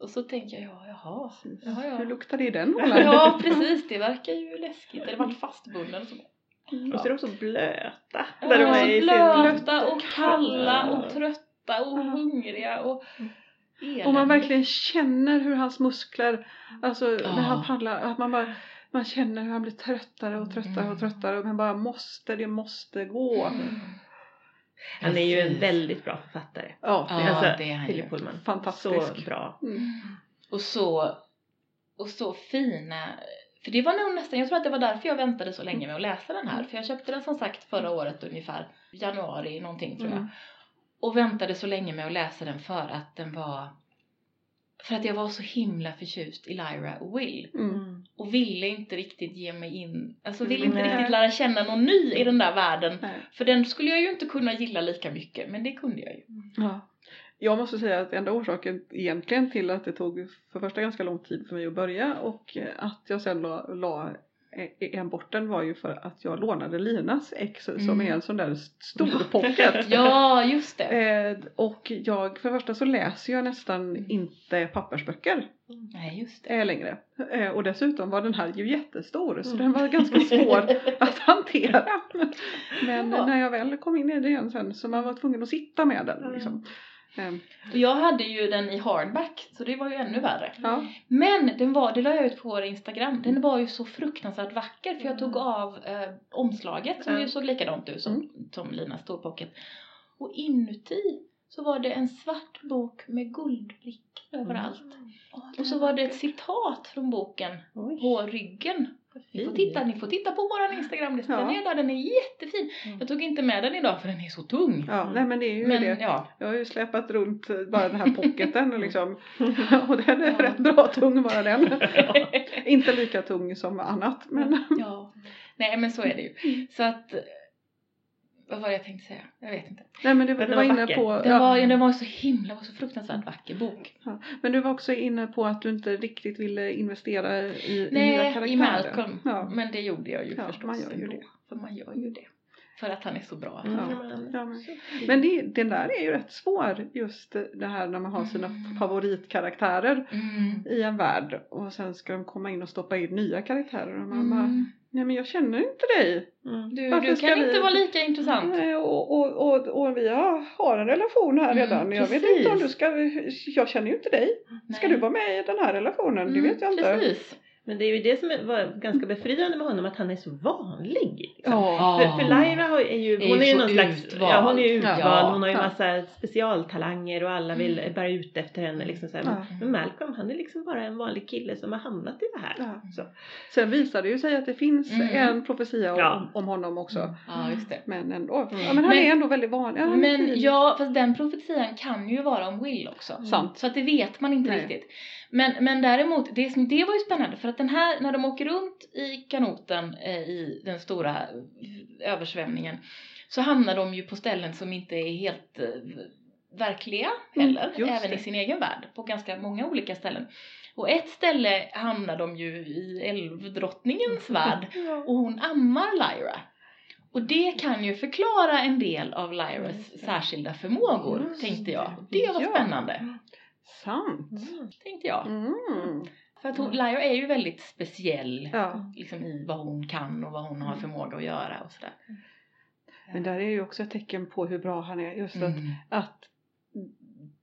Och så tänker jag, ja jaha. Ja, Hur luktar det i den hålan? ja precis, det verkar ju läskigt. Eller varit fastbunden. Så. Mm. Och så är de så blöta. Ja, Där de är i blöta och kalla och trötta och hungriga och Och man verkligen känner hur hans muskler, alltså Ja. när han paddlar, att man bara man känner hur han blir tröttare och tröttare och Mm. tröttare men bara måste, det måste gå. Mm. Han är ju en väldigt bra författare. Ja, det är alltså, det är han. Philip Pullman. fantastisk. Så bra. Mm. Och så, och så fina, för det var nog nästan, jag tror att det var därför jag väntade så länge med att läsa den här. För jag köpte den som sagt förra året ungefär, januari någonting tror jag. Mm. Och väntade så länge med att läsa den för att den var, för att jag var så himla förtjust i Lyra och Will. Mm. Och ville inte riktigt ge mig in, alltså ville Mm, inte nej. riktigt lära känna någon ny i den där världen. Nej. För den skulle jag ju inte kunna gilla lika mycket, men det kunde jag ju. Ja. Jag måste säga att enda orsaken egentligen till att det tog för första ganska lång tid för mig att börja och eh, att jag sen la, la eh, en borten var ju för att jag lånade Linas ex som Mm. är en sån där stor pocket. Ja, just det. Eh, och jag, för det första så läser jag nästan Mm. inte pappersböcker Nej, just det. eh, längre. Eh, och dessutom var den här ju jättestor så Mm. den var ganska svår att hantera. Men Ja. när jag väl kom in i det igen sen så man var tvungen att sitta med den. Liksom. Eh, Och jag hade ju den i hardback, så det var ju ännu värre. ja. Men den var, det la jag ut på vår Instagram, den var ju så fruktansvärt vacker för jag tog av eh, omslaget som Ja. ju såg likadant ut som, Mm. som Linas storpocket. Och inuti så var det en svart bok med guldbrickor överallt. Och så var det ett citat från boken Oj. på ryggen. Ni får titta, ni får titta på våran Instagram, den Ja. är där, den är jättefin. Mm. Jag tog inte med den idag för den är så tung. ja, nej men det är ju Men det. ja, Jag har ju släpat runt bara den här pocketen och liksom och den är Ja. rätt bra tung bara den. Inte lika tung som annat men ja. Nej men så är det ju. Så att, vad var det jag tänkte säga? Jag vet inte. Nej men du, Men du var var inne på Den, ja, var, den var så himla, var så fruktansvärt vacker bok. Men du var också inne på att du inte riktigt ville investera i, i nya Nej, karaktärer. i Malcolm. Ja. Men det gjorde jag ju Ja, förstås man gör ju ändå. det. För man gör ju det. För att han är så bra. Mm. Ja. Ja, men- Men det, den där är ju rätt svår just det här när man har sina Mm. favoritkaraktärer Mm. i en värld och sen ska de komma in och stoppa in nya karaktärer och man bara Mm. Nej men jag känner inte dig. Mm. Du, Varför du ska kan vi- inte vara lika intressant. Nej, och, och, och, och vi har, har en relation här Mm, redan. Jag vet inte om du ska, jag känner ju inte dig. Ska Nej. du vara med i den här relationen? det vet jag inte. Precis. Men det är ju det som är- var ganska befriande med honom, att han är så vanlig. Liksom. Ja. För, för Lyra har, är ju, hon är ju så någon slags, utvald. ja hon är ju utvald, Ja. hon har ju Ja. massa specialtalanger och alla vill Mm. bara ut efter henne liksom så här. Ja. Men, men Malcolm han är liksom bara en vanlig kille som har hamnat i det här. Ja. Så. Sen visar det ju sig att det finns Mm. en profetia om, Ja. om honom också. Ja, just det. Men ändå. Mm. Ja, men han Men- är ändå väldigt vanlig. Fin. Men ja, fast den profetian kan ju vara om Will också. Sant. Så att det vet man inte Nej. riktigt. Men, men däremot, det, det var ju spännande för att den här, när de åker runt i kanoten eh, i den stora eh, översvämningen så hamnar de ju på ställen som inte är helt eh, verkliga Mm, heller, just även det. i sin egen värld, på ganska många olika ställen. Och ett ställe hamnar de ju i älvdrottningens värld och hon ammar Lyra. Och det kan ju förklara en del av Lyras särskilda förmågor, tänkte jag. det. Var spännande, Sant. Mm. tänkte jag. Mm. För att hon, Lyra är ju väldigt speciell Ja. liksom, i vad hon kan och vad hon har förmåga att göra och sådär. Men där är ju också ett tecken på hur bra han är. Just att, Mm. att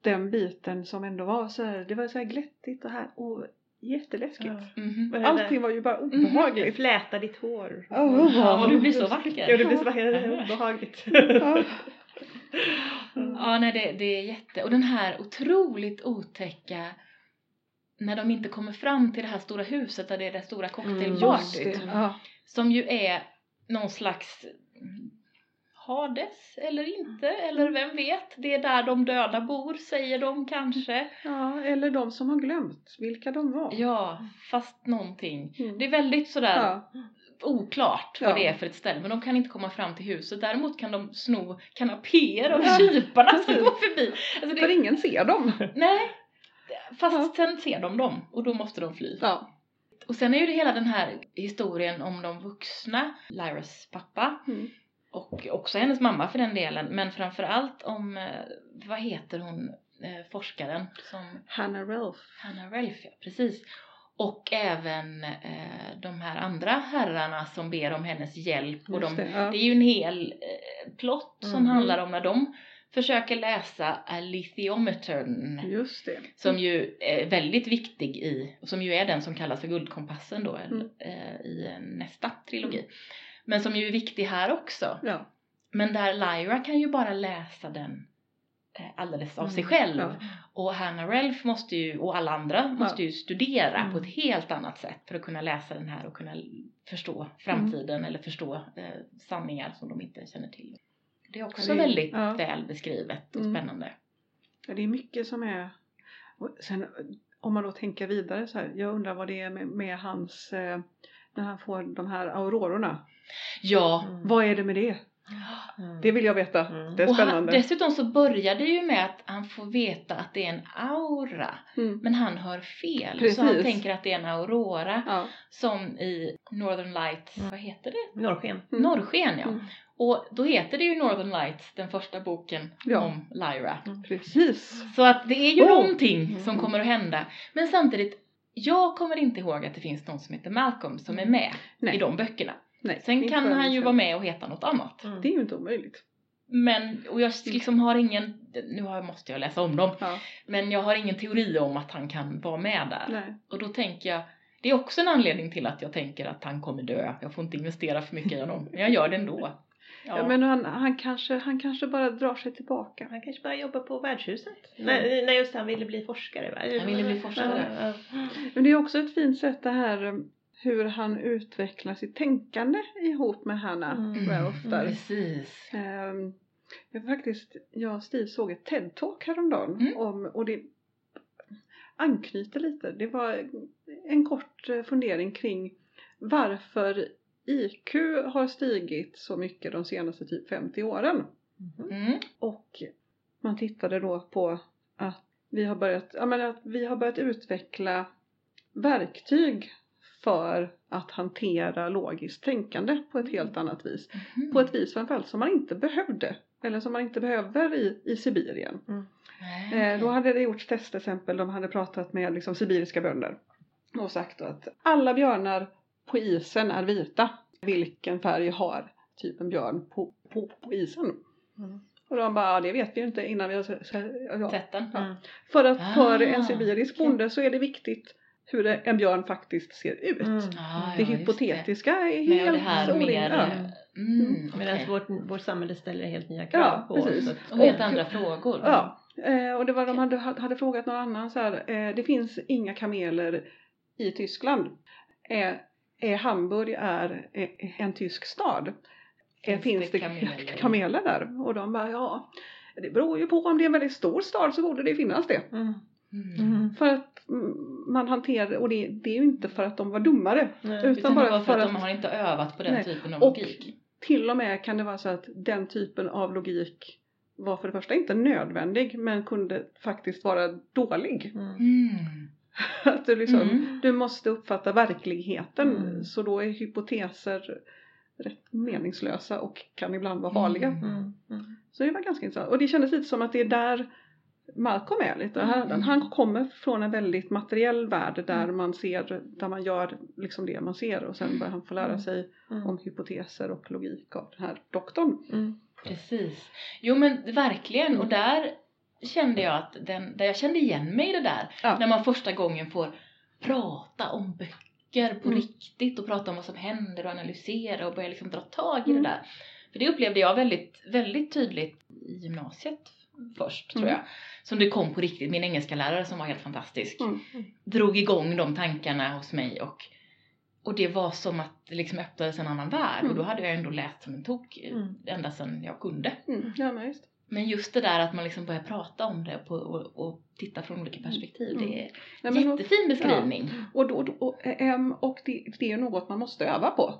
den biten som ändå var så här, det var så här glättigt och här och jätteläskigt. Ja. Mhm. Det? Allting var ju bara obehagligt. Fläta ditt hår. Oh, Ja, och du blir så vacker. Ja, det blir så är obehagligt. Ja. Ja, nej, det, det är jätte... Och den här otroligt otäcka när de inte kommer fram till det här stora huset där det är det stora Mm, cocktailpartyt. det. Ja. Som ju är någon slags mm, Hades eller inte, eller vem vet? Det är där de döda bor, säger de kanske. ja, eller de som har glömt vilka de var. Ja, fast någonting. Mm. Det är väldigt sådär Ja. Oklart vad Ja. det är för ett ställe, men de kan inte komma fram till huset. Däremot kan de sno kanapéer av Ja. kyparna som Precis. går förbi. Alltså För det, ingen ser dem. nej, fast Ja. sen ser de dem och då måste de fly. Ja. Och sen är ju det hela den här historien om de vuxna, Lyras pappa Mm. och också hennes mamma för den delen, men framförallt om, eh, vad heter hon, eh, forskaren som Hannah Ralph. Hannah Ralph, ja, precis. Och även eh, de här andra herrarna som ber om hennes hjälp. Och de, det. det, ja. är ju en hel eh, plott som Mhm. handlar om när de försöker läsa alithiometern. Just det. Som ju är väldigt viktig i, som ju är den som kallas för guldkompassen då Mm. eh, i nästa trilogi. Men som ju är viktig här också. Ja. Men där Lyra kan ju bara läsa den alldeles av sig Mm, själv. ja. Och Hannah Ralph måste ju, och alla andra måste ju studera Mm. på ett helt annat sätt för att kunna läsa den här och kunna förstå framtiden eller förstå eh, sanningar som de inte känner till. Det är också Det väldigt ja. väl beskrivet och Mm. spännande. Ja, det är mycket som är... och Sen om man då tänker vidare så här, jag undrar vad det är med, med hans... Eh, när han får de här aurororna. Ja, Mm. Vad är det med det? Mm. Det vill jag veta. Mm. Det är Och han, spännande. dessutom så börjar det ju med att han får veta att det är en aura. Mm. Men han hör fel. Precis. Så han tänker att det är en aurora. Ja. Som i Northern Lights, Mm. vad heter det? Norrsken. Mm. Norrsken ja. Mm. Och då heter det ju Northern Lights, den första boken Ja. om Lyra. Precis. Så att det är ju Oh. någonting Mm. som kommer att hända. Men samtidigt, jag kommer inte ihåg att det finns någon som heter Malcolm som är med Nej. i de böckerna. Nej, Sen det kan han ju vara med och heta något annat. Mm. Det är ju inte omöjligt. Men, och jag liksom har ingen, nu måste jag läsa om dem, Ja. men jag har ingen teori om att han kan vara med där. Nej. Och då tänker jag, det är också en anledning till att jag tänker att han kommer dö. Jag får inte investera för mycket i honom, men jag gör det ändå. Ja. Ja. men han, han, kanske, han kanske bara drar sig tillbaka. Han kanske bara jobbar på värdshuset. När, när just han ville bli forskare va? Han ville bli forskare. Ja, ja. Men det är också ett fint sätt det här hur han utvecklar sitt tänkande ihop med Hanna Mm. Ralph där. Precis. Ehm, jag faktiskt, jag och Stig såg ett TED-talk häromdagen Mm. om, och det anknyter lite. Det var en kort eh, fundering kring varför IQ har stigit så mycket de senaste typ 50 åren. Mhm. Mm. Och man tittade då på att vi har börjat, menar, att vi har börjat utveckla verktyg för att hantera logiskt tänkande på ett helt annat vis. Mhm. På ett vis framförallt som man inte behövde. Eller som man inte behöver i, i Sibirien. Nej, Eh, då hade det gjorts testexempel, de hade pratat med liksom, sibiriska bönder. Och sagt att alla björnar på isen är vita. Vilken färg har typ en björn på, på, på isen? Mm. Och de bara, ja, det vet vi ju inte innan vi har se- se- ja. Sett den? Mm. För att för Ah, en sibirisk bonde så är det viktigt hur det- en björn faktiskt ser ut. Mm. Ah, Det ja, hypotetiska är Det. Och helt orimligt. mer... Ja. Mm, Medan vårt, vårt samhälle ställer helt nya krav Ja, på oss. precis. Att- Och helt och- andra frågor. Ja, eh, och det var de hade, hade frågat någon annan så här, eh, det finns inga kameler i Tyskland. Eh, eh, Hamburg är eh, en tysk stad. Finns finns det det kameler? kameler? där? Och de bara, ja, det beror ju på om det är en väldigt stor stad så borde det finnas det. Mm. Mm. Mm. För att man hanterar, och det, det är ju inte för att de var dummare. Nej. Utan Utan bara var för för att de att- har inte övat på den Nej. typen av Och- logik. Till och med kan det vara så att den typen av logik var för det första inte nödvändig men kunde faktiskt vara dålig. Mm. Mm. Att du, liksom, Mm. du måste uppfatta verkligheten Mm. så då är hypoteser rätt meningslösa och kan ibland vara farliga. Mm. Mm. Mm. Så det var ganska intressant. Och det kändes lite som att det är där Malcolm är lite. Mm. han kommer från en väldigt materiell värld där Mm. man ser, där man gör liksom det man ser och sen börjar han få lära Mm. sig Mm. om hypoteser och logik av den här doktorn. Mm. Precis. Jo men verkligen och där kände jag att den, där jag kände igen mig i det där. Ja. När man första gången får prata om böcker på riktigt och prata om vad som händer och analysera och börja liksom dra tag i det där. För det upplevde jag väldigt, väldigt tydligt i gymnasiet först tror Mm. jag. Som det kom på riktigt. Min engelska lärare som var helt fantastisk Mm. drog igång de tankarna hos mig och, och det var som att det liksom öppnades en annan värld Mm. och då hade jag ändå läst som en tok eh, Mm. ända sedan jag kunde. Mm. Ja, men just. Men just det där att man liksom börjar prata om det på, och, och titta från olika perspektiv, Mm. det är Nej, men, och, jättefin beskrivning. och, då, och, ehm, och det, det är något man måste öva på.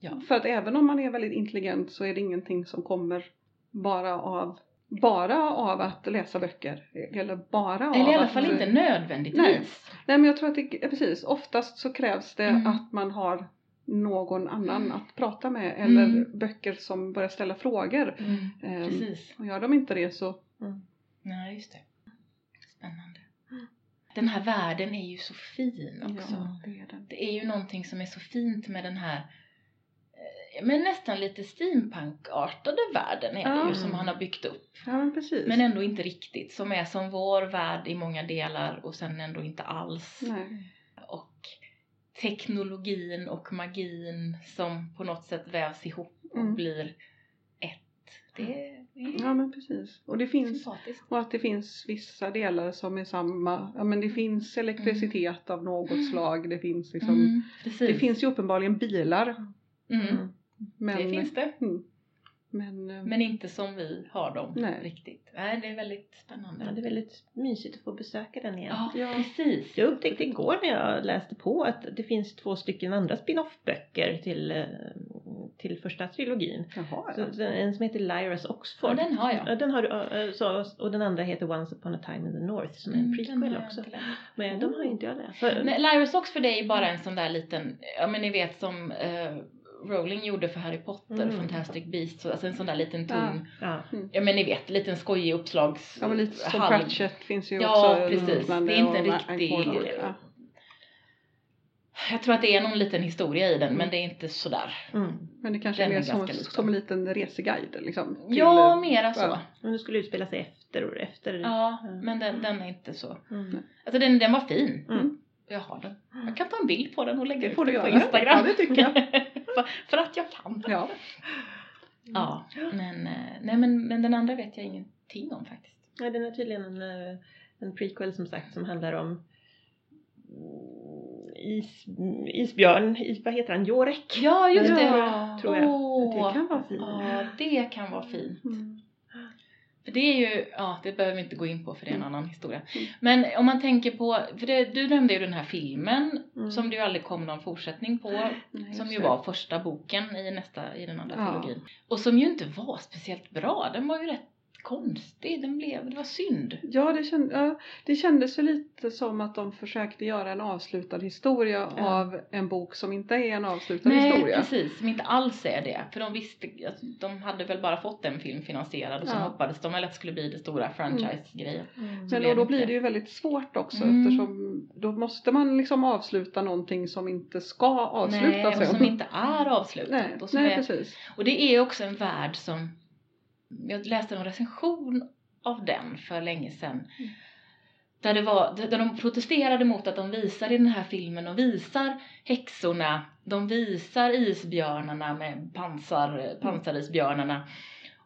Ja. För att även om man är väldigt intelligent så är det ingenting som kommer bara av bara av att läsa böcker. Eller bara av Eller i alla att, fall inte nödvändigtvis. Nej. Nej men jag tror att det, precis, oftast så krävs det Mm. att man har någon annan att prata med eller Mm. böcker som börjar ställa frågor. Mm, Ehm, precis. och gör de inte det så Mm. Nej, just det. Spännande. Den här världen är ju så fin också. ja, det är det. Det är ju någonting som är så fint med den här men nästan lite steampunkartade världen är det ju som han har byggt upp. Ja men precis. Men ändå inte riktigt. Som är som vår värld i många delar och sen ändå inte alls. Nej. Och teknologin och magin som på något sätt vävs ihop och Mm. blir ett. Det är Ja men precis. Och det finns och att det finns vissa delar som är samma. Ja men det finns elektricitet av något slag. Det finns liksom Mm. Det finns ju uppenbarligen bilar. mm, Mm. Men, det finns det. Mm. Men, eh, Men inte som vi har dem Nej. riktigt. Nej, det är väldigt spännande. Ja, det är väldigt mysigt att få besöka den igen. Ja, Ja. precis. Jag upptäckte igår när jag läste på att det finns två stycken andra spin-off-böcker till, eh, till första trilogin. Jaha, ja. så en som heter Lyras Oxford. Ja, den har jag. Ja, den har du, äh, så, och den andra heter Once upon a time in the North som är en Mm, prequel också. Men de har inte jag läst. Nej, Lyra's Oxford är ju bara en sån där liten, ja men ni vet som eh, Rowling gjorde för Harry Potter, Mm. Fantastic Beasts, alltså en sån där liten tunn, ja. ja men ni vet, liten skojig uppslags... ja men lite som halv- Pratchett finns ju Ja, också. precis. liknande Det är inte en riktig- ja. Jag tror att det är någon liten historia i den, Mm. men det är inte sådär. Mm. Men det kanske Den är mer som, som en liten reseguide liksom. till- Ja, mera så. ja. Men det skulle utspela sig efter och efter. Ja, men den, den är inte så. Mm. Alltså den, den var fin. Mm. Jag har den. Jag kan ta en bild på den och lägga Det ut den på. Instagram. Ja, det tycker jag. för, för att jag kan. Ja. Ja, men, eh, nej, men, men den andra vet jag ingenting om faktiskt. Ja, den är tydligen en, eh, en prequel som sagt som handlar om mm, is, isbjörn, is, vad heter han, Jorek? Ja, just det. Ja, tror jag. Åh, Det kan vara fint. Ja, det kan vara fint. Mm. För det är ju, ja det behöver vi inte gå in på för det är en Mm. annan historia. Mm. Men om man tänker på, för det, du nämnde ju den här filmen Mm. som det ju aldrig kom någon fortsättning på. Nej, Som ju det. var första boken i nästa, i den andra Ja. trilogin. Och som ju inte var speciellt bra. Den var ju rätt konstig. Den blev, det var synd. Ja det, känd, ja, det kändes ju lite som att de försökte göra en avslutad historia Ja. av en bok som inte är en avslutad Nej historia. precis, som inte alls är det. För de visste, de hade väl bara fått en film finansierad och så Ja. hoppades de väl att det skulle bli det stora franchise-grejen. Mm. Men då, då blir det. ju väldigt svårt också Mm. eftersom då måste man liksom avsluta någonting som inte ska avslutas. Nej, och som inte är avslutat. Nej, och, nej är, precis. och det är också en värld som, jag läste en recension av den för länge sedan. Mm. Där, det var, där de protesterade mot att de visar i den här filmen, de visar häxorna, de visar isbjörnarna med pansar, pansarisbjörnarna.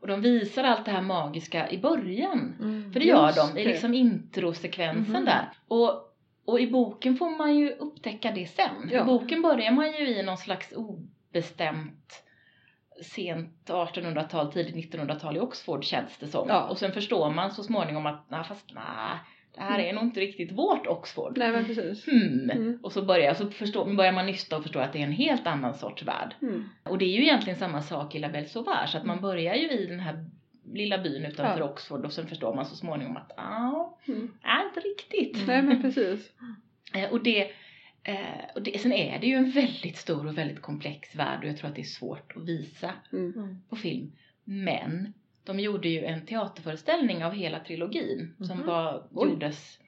Och de visar allt det här magiska i början. Mm. För det gör de i liksom introsekvensen Mhm. där. Och, och i boken får man ju upptäcka det sen. Ja. I boken börjar man ju i någon slags obestämt sent 1800-tal, tidigt 1900-tal i Oxford känns det som. Ja. Och sen förstår man så småningom att nej fast nej, det här är nog inte riktigt vårt Oxford. Nej men precis. Hmm. Mm. Och så börjar, så förstår, börjar man nysta och förstå att det är en helt annan sorts värld. Mm. Och det är ju egentligen samma sak i La Belle Sauvage, att man börjar ju i den här lilla byn utanför Ja. Oxford och sen förstår man så småningom att ja, Mm. är inte riktigt. Nej men precis. Eh, Och det, eh, och det, sen är det ju en väldigt stor och väldigt komplex värld och jag tror att det är svårt att visa Mm. Mm. på film. Men de gjorde ju en teaterföreställning av hela trilogin som Mhm. var, Oj. gjordes,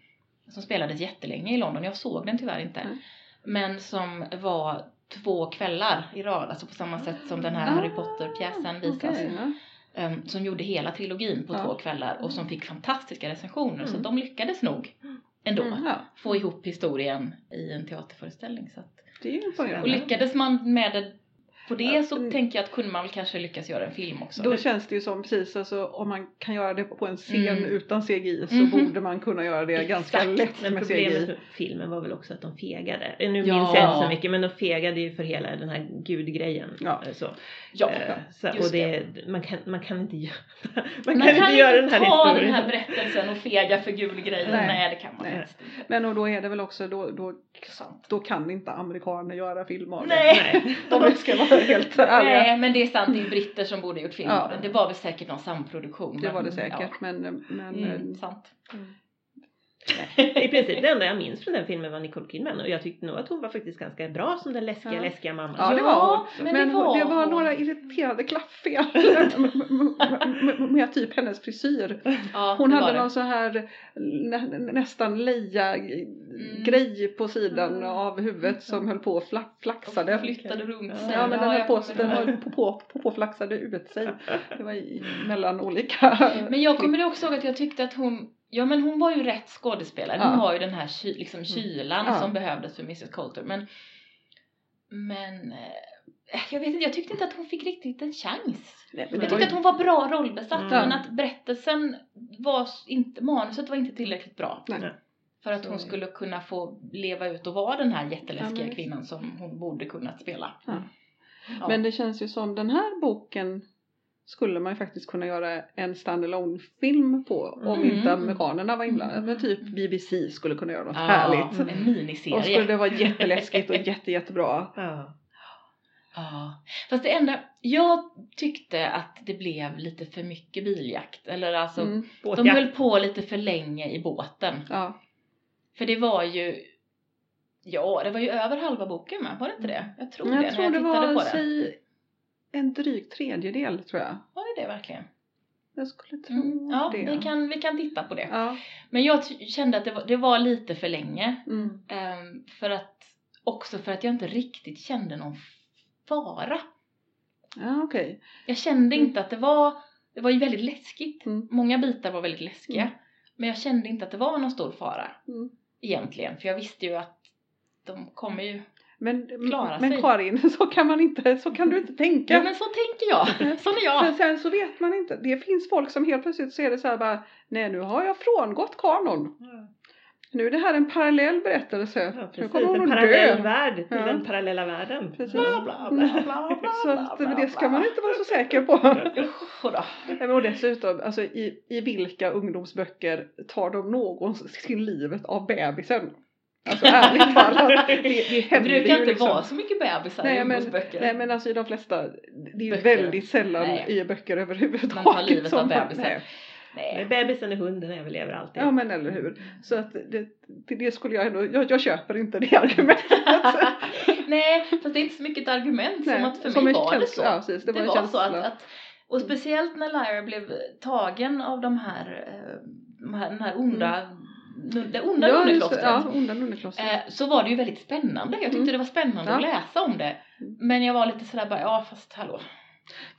som spelades jättelänge i London. Jag såg den tyvärr inte. Nej. Men som var två kvällar i rad, alltså på samma sätt som den här Ah, Harry Potter-pjäsen visas. Ja. Ehm, som gjorde hela trilogin på Ja. två kvällar och som fick fantastiska recensioner. Så Mm. de lyckades nog ändå Mm. Ja, få ihop historien i en teaterföreställning. Så att, och lyckades man med det på det så mm. tänker jag att kunde man väl kanske lyckas göra en film också. Då känns det ju som precis alltså, om man kan göra det på en scen Mm. utan CGI så Mhm. borde man kunna göra det ganska Exakt. lätt Men med problemet CGI. med filmen var väl också att de fegade. Nu Ja. minns jag inte så mycket men de fegade ju för hela den här gudgrejen. Ja. Eh, Så. ja, Eh, så, och det, Man, kan, man kan inte göra, man man kan inte göra den här ta historien. den här berättelsen och fega för gulgrejen. Nej. Nej. det kan man Nej. inte. Men och då är det väl också, då, då, då kan inte amerikaner göra film av det. Nej. Vi ska vara helt ärliga. Nej men det är sant, det är britter som borde gjort film Ja. Det var väl säkert någon samproduktion. Det var det säkert. Ja. Men, men Mm, eh, sant. I princip det enda jag minns från den filmen var Nicole Kidman och jag tyckte nog att hon var faktiskt ganska bra som den läskiga, Ja. läskiga mamman. Ja, det var hon. Men, Men det var, det var hon. några irriterade klaffel med, med, med typ hennes frisyr. Ja, Hon hade det. någon så här nä, nästan leja grej på sidan Mm. av huvudet som höll på Och flaxade. flyttade runt Ja, sig. Ja men den höll på, den höll på, på, på, på flaxade ut sig. Det var i, mellan olika. Men jag kommer också ihåg att jag tyckte att hon, ja men hon var ju rätt skådespelare. Hon Ja. har ju den här ky, liksom kylan Ja. som behövdes för Mrs Coulter. Men, men eh, jag vet inte, jag tyckte inte att hon fick riktigt en chans. Nej, Jag tyckte ju- att hon var bra rollbesatt Mm. men att berättelsen var inte, manuset var inte tillräckligt bra. Nej. För att Så hon skulle kunna få leva ut och vara den här jätteläskiga Ja, men- kvinnan som hon borde kunnat spela. Ja. Ja. Men det känns ju som den här boken skulle man ju faktiskt kunna göra en standalone film på om Mm. inte amerikanerna var inblandade. Mm. Men typ BBC skulle kunna göra något Ja, härligt. En miniserie. Och skulle det vara jätteläskigt och jätte, jättebra. Ja. Ja, fast det enda, jag tyckte att det blev lite för mycket biljakt. Eller alltså, Mm. de höll på lite för länge i båten. Ja. För det var ju, ja det var ju över halva boken med, var det inte det? Jag tror Men det jag tror när det jag tittade var på det. säg, en dryg tredjedel tror jag. Var det det verkligen? Jag skulle tro Mm. Ja, det. vi kan, vi kan titta på det. Ja. Men jag kände att det var, det var lite för länge. Mm. Ehm, för att, också för att jag inte riktigt kände någon fara. Ja, okej. Jag kände Mm. inte att det var, det var ju väldigt läskigt. Mm. Många bitar var väldigt läskiga. Mm. Men jag kände inte att det var någon stor fara Mm. egentligen. För jag visste ju att de kommer ju... Men, Klara men sig. Karin, så kan man inte, så kan du inte tänka. Ja men så tänker jag. Sån är jag. sen så vet man inte. Det finns folk som helt plötsligt ser det så här bara, nej nu har jag frångått kanon. Ja, Nu är det här en parallell berättelse. Ja, nu precis. kommer hon En parallell dö. värld till Ja. den parallella världen. Precis. Bla, bla, bla, bla, bla, Så bla, bla, det ska man inte vara så säker på. Och dessutom, alltså i, i vilka ungdomsböcker tar de någonsin livet av bebisen? Alltså ärligt talat, det, det Det händer brukar ju inte liksom. vara så mycket bebisar i Nej men, ungdomsböcker. nej men alltså i de flesta, det är Böcker. väldigt sällan Nej. i böcker överhuvudtaget. Man tar livet av som- bebisen. nej. Nej. Bebisen och hunden överlever alltid. Ja men eller hur. Så att det, det, det skulle jag ändå, jag, jag köper inte det argumentet. Nej, fast det är inte så mycket ett argument som Nej, att för som mig var det känsla, så. ja, precis, det det var var så att, att och speciellt när Lyra blev tagen av de här, eh, de här den här onda, det onda ja, nunneklostret. ja, onda nunneklostret. Eh, så var det ju väldigt spännande. Jag tyckte Mm. det var spännande Ja. att läsa om det. Men jag var lite sådär bara, ja fast hallå.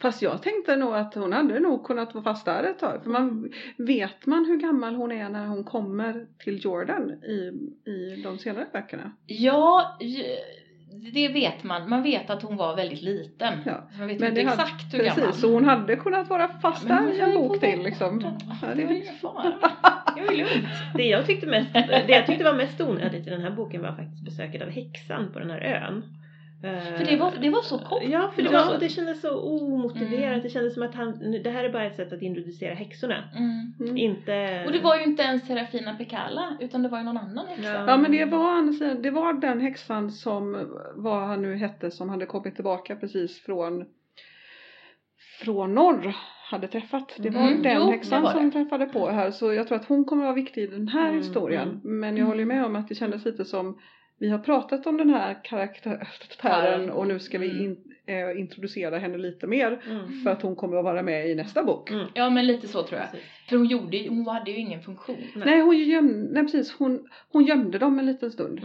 Fast jag tänkte nog att hon hade nog kunnat vara fast där ett tag. För man, vet man hur gammal hon är när hon kommer till Jordan i, i de senare böckerna? Ja, det vet man. Man vet att hon var väldigt liten. Ja. Man vet Men inte det hade- exakt hur gammal. Precis, så hon hade kunnat vara fast hon där en ju bok till liksom. Ja, Det var det, ingen fara. Det var lugnt. Det jag, tyckte mest, det jag tyckte var mest onödigt i den här boken var faktiskt besöket av häxan på den här ön. För det var, det var så kort. Ja, för det, var, det kändes så omotiverat. Mm. Det kändes som att han, det här är bara ett sätt att introducera häxorna. Mm. mm. Inte... Och det var ju inte ens Serafina Pekala utan det var ju någon annan häxa. Ja. Ja men det var, det var den häxan som, vad han nu hette, som hade kommit tillbaka precis från från norr hade träffat. Det var Mm, den jo, häxan var som träffade på här så jag tror att hon kommer att vara viktig i den här Mm, historien. mm. Men jag håller med om att det kändes lite som vi har pratat om den här karaktären och nu ska vi Mm. in, eh, introducera henne lite mer Mm. för att hon kommer att vara med i nästa bok. Mm. Ja men lite så tror jag. Precis. För hon gjorde hon hade ju ingen funktion. Nej. Nej, hon gömde, nej precis, hon, hon gömde dem en liten stund.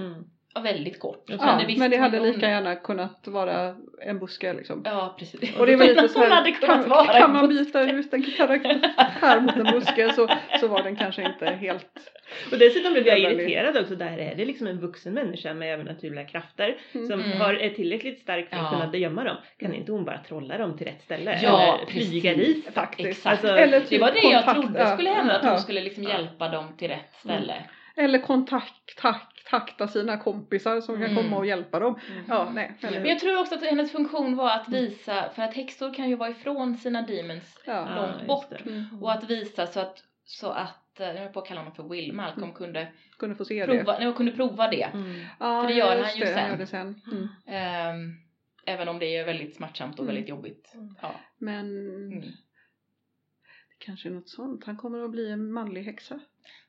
Mm. Ja, väldigt kort. Ja, Sen Ja, visste men det hade lika det. gärna kunnat vara en buske liksom. Ja precis. Och det var lite så här, kan, vara kan man byta ut en karaktär mot en buske så, så var den kanske inte helt... Och dessutom blev jag irriterad också. Där är det liksom en vuxen människa med övernaturliga krafter Mm. som Mm. har, är tillräckligt stark för att Ja. kunna gömma dem. Kan inte hon bara trolla dem till rätt ställe? Ja, Eller flyga dit? Faktiskt. Exakt. Alltså, Eller Det typ var det jag kontakt- trodde ja, skulle hända, att ja. hon skulle liksom Ja. hjälpa dem till rätt ställe. Eller kontakta sina kompisar som kan Mm. komma och hjälpa dem. Mm. Ja, nej. Eller, Men jag tror också att hennes funktion var att visa, för att häxor kan ju vara ifrån sina demons ja. Ja, långt bort. Mm. och att visa så att, så att eh, jag höll på att kalla honom för Will, Malcolm Mm. kunde, Kunde få se prova, det. nej, kunde prova det. Mm. Ja, för det gör just han ju det, sen. gör det sen. Mm. Ehm, även om det är väldigt smärtsamt och Mm. väldigt jobbigt. Mm. Ja. Men Mm. Kanske något sånt. Han kommer att bli en manlig häxa.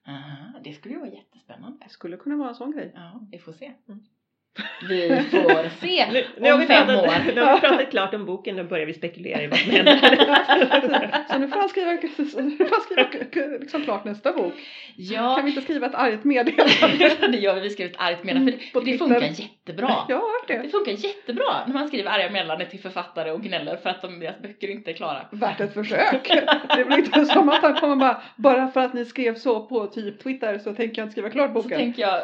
Aha, det skulle ju vara jättespännande. Det skulle kunna vara en sån grej. Ja, vi får se. Mm. Vi får se Nu, nu, om fem pratat, år. nu har vi pratat klart om boken, nu börjar vi spekulera i vad som händer. Så nu får han skriva, nu får han skriva liksom klart nästa bok. Ja, Kan vi inte skriva ett argt meddelande? det gör vi. Vi skriver ett argt meddelande. För, På det, för det funkar jättebra. Hört Det det. funkar jättebra när man skriver arga meddelanden till författare och gnäller för att de, deras böcker inte är klara. Värt ett försök. Det blir inte som att han kommer bara, bara för att ni skrev så på typ Twitter så tänker jag inte skriva klart Så boken. tänker jag,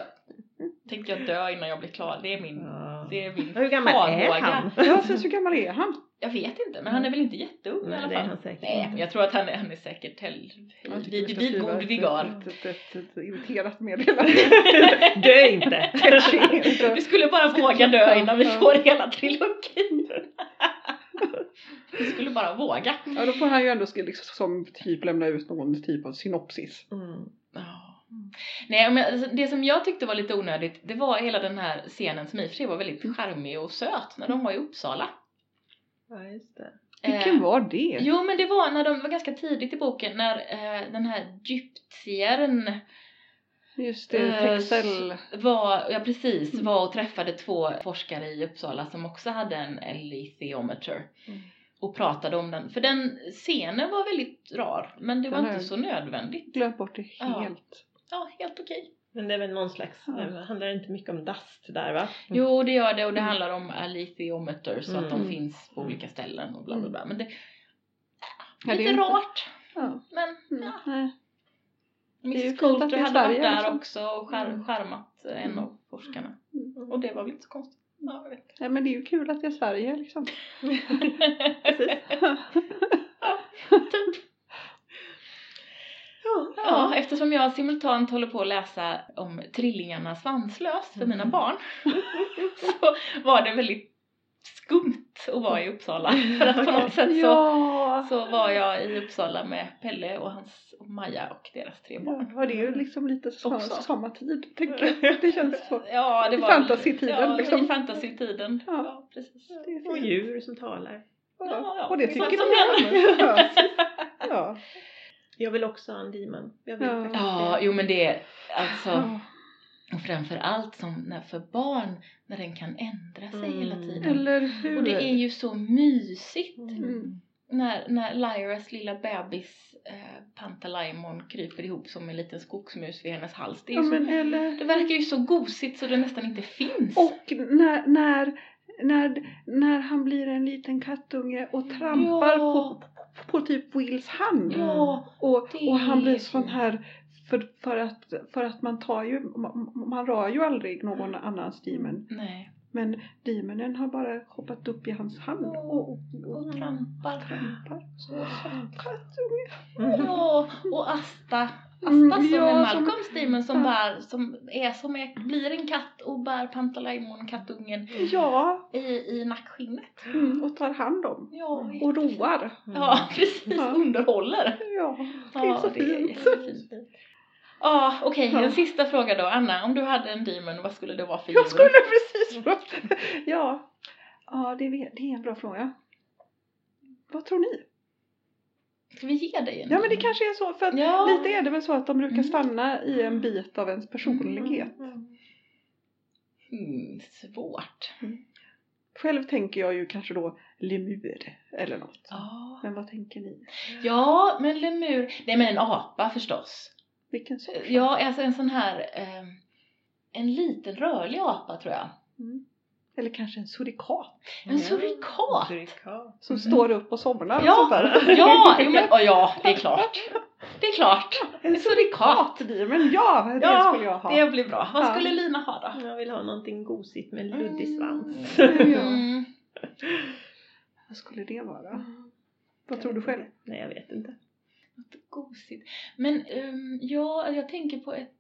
tänker jag dö innan jag blir klar. Det är min, det är min Hur gammal är farhåga. han? Ja, precis, hur gammal är han? Jag vet inte, men han är väl inte jätteung i Nej, alla det är fall. han säkert Nej, inte. men jag tror att han är, han är säkert vid, god ett- vigör. Ett, ett, ett, ett irriterat meddelande. Dö inte! Vi skulle bara våga dö innan vi får hela trilogin. Vi skulle bara våga. Ja, då får han ju ändå liksom, som typ lämna ut någon typ av synopsis. Mm. Ja. Nej men alltså, det som jag tyckte var lite onödigt det var hela den här scenen som i och för sig var väldigt charmig och söt när de var i Uppsala. Ja, just det. Vilken Eh, var det? Jo men det var när de var ganska tidigt i boken när eh, den här egyptiern Just det, Eh, Texel. var, ja precis, Mm. var och träffade två forskare i Uppsala som också hade en elithiometer Mm. och pratade om den. För den scenen var väldigt rar men det var Den inte är- så nödvändigt. Glöm bort det helt. Ja, helt okej. Men det är väl någon slags, Ja. det handlar inte mycket om dust där va? Jo det gör det och det Mm. handlar om elithiometer så att de Mm. finns på olika ställen och bla bla bla. Men det Ja, det är lite inte- rart. Ja. Men Mm. ja, Nej. Mrs Coulter hade Sverige, varit där liksom. också och skär, Mm. skärmat en Mm. av forskarna. Mm. Och det var väl inte så konstigt. Ja, jag vet. Nej men det är ju kul att det är Sverige liksom. Precis. typ. Ja. Eftersom jag simultant håller på att läsa om trillingarna svanslös för mina Mm. barn så var det väldigt skumt att vara i Uppsala. För att på något sätt så, ja. så var jag i Uppsala med Pelle och hans och Maja och deras tre barn. Ja, det är ju liksom lite så, Också. sommartid, tänker jag. Det känns så. Ja, det I var fantasy-tiden, ja, liksom. i fantasy-tiden. Ja. Ja, precis. Det är Och djur som talar. Ja, ja. Och det tycker händer. om. Ja. Ja. Jag vill också ha en demon. Jag vill Ja. Ja, jo men det är alltså Ja. och framför allt som när för barn när den kan ändra sig Mm. hela tiden. Eller hur? Och det är ju så mysigt Mm. när, när Lyras lilla bebis eh, Pantalaimon kryper ihop som en liten skogsmus vid hennes hals. Det, är Ja, så, men eller... det verkar ju så gosigt så det nästan inte finns. Och när, när, när, när han blir en liten kattunge och trampar Ja. på, på, typ Wills hand. Ja, Och, det och han blir sån här för, för, att, för att man tar ju, man, man rör ju aldrig någon annans demon. nej. Men demonen har bara hoppat upp i hans hand och, och, Och trampar. trampar. Så. Mm. Ja, och Asta. Asta Mm, som ja, är som- Malcolms demon som bär, som är som är, blir en katt och bär Pantalaimon, kattungen, Ja, i, i nackskinnet. mm, och tar hand om. Ja, Och roar. Ja, precis. Ja. Underhåller. Ja, det är så det är fint. jättefint. Ja, okej. En sista fråga då. Anna, om du hade en demon, vad skulle det vara för Jag djur? skulle precis fråga. Ja, ja det, är, det är en bra fråga. Vad tror ni? Ska vi ge dig en Ja men det kanske är så, för att Ja. lite är det väl så att de brukar Mm. stanna i en bit av ens personlighet. Mm, svårt. Själv tänker jag ju kanske då lemur eller något. Ja. Men vad tänker ni? ja, men lemur. Nej, men en apa förstås. Vilken sort? Ja, alltså en sån här... Eh, en liten rörlig apa tror jag. Mm. Eller kanske en surikat En surikat. Surikat. som Mhm. står upp och somnar och Ja. sånt där. Ja, men, oh, ja, det är klart. Det är klart. En surikat. surikat! Men ja, det Ja, skulle jag ha. Det blir bra. Vad Ja. skulle Lina ha då? Jag vill ha någonting gosigt med luddig svans. Mm. Mm. Vad skulle det vara? Vad tror du själv? Nej, jag vet inte. Något gosigt. Men um, ja, jag tänker på ett,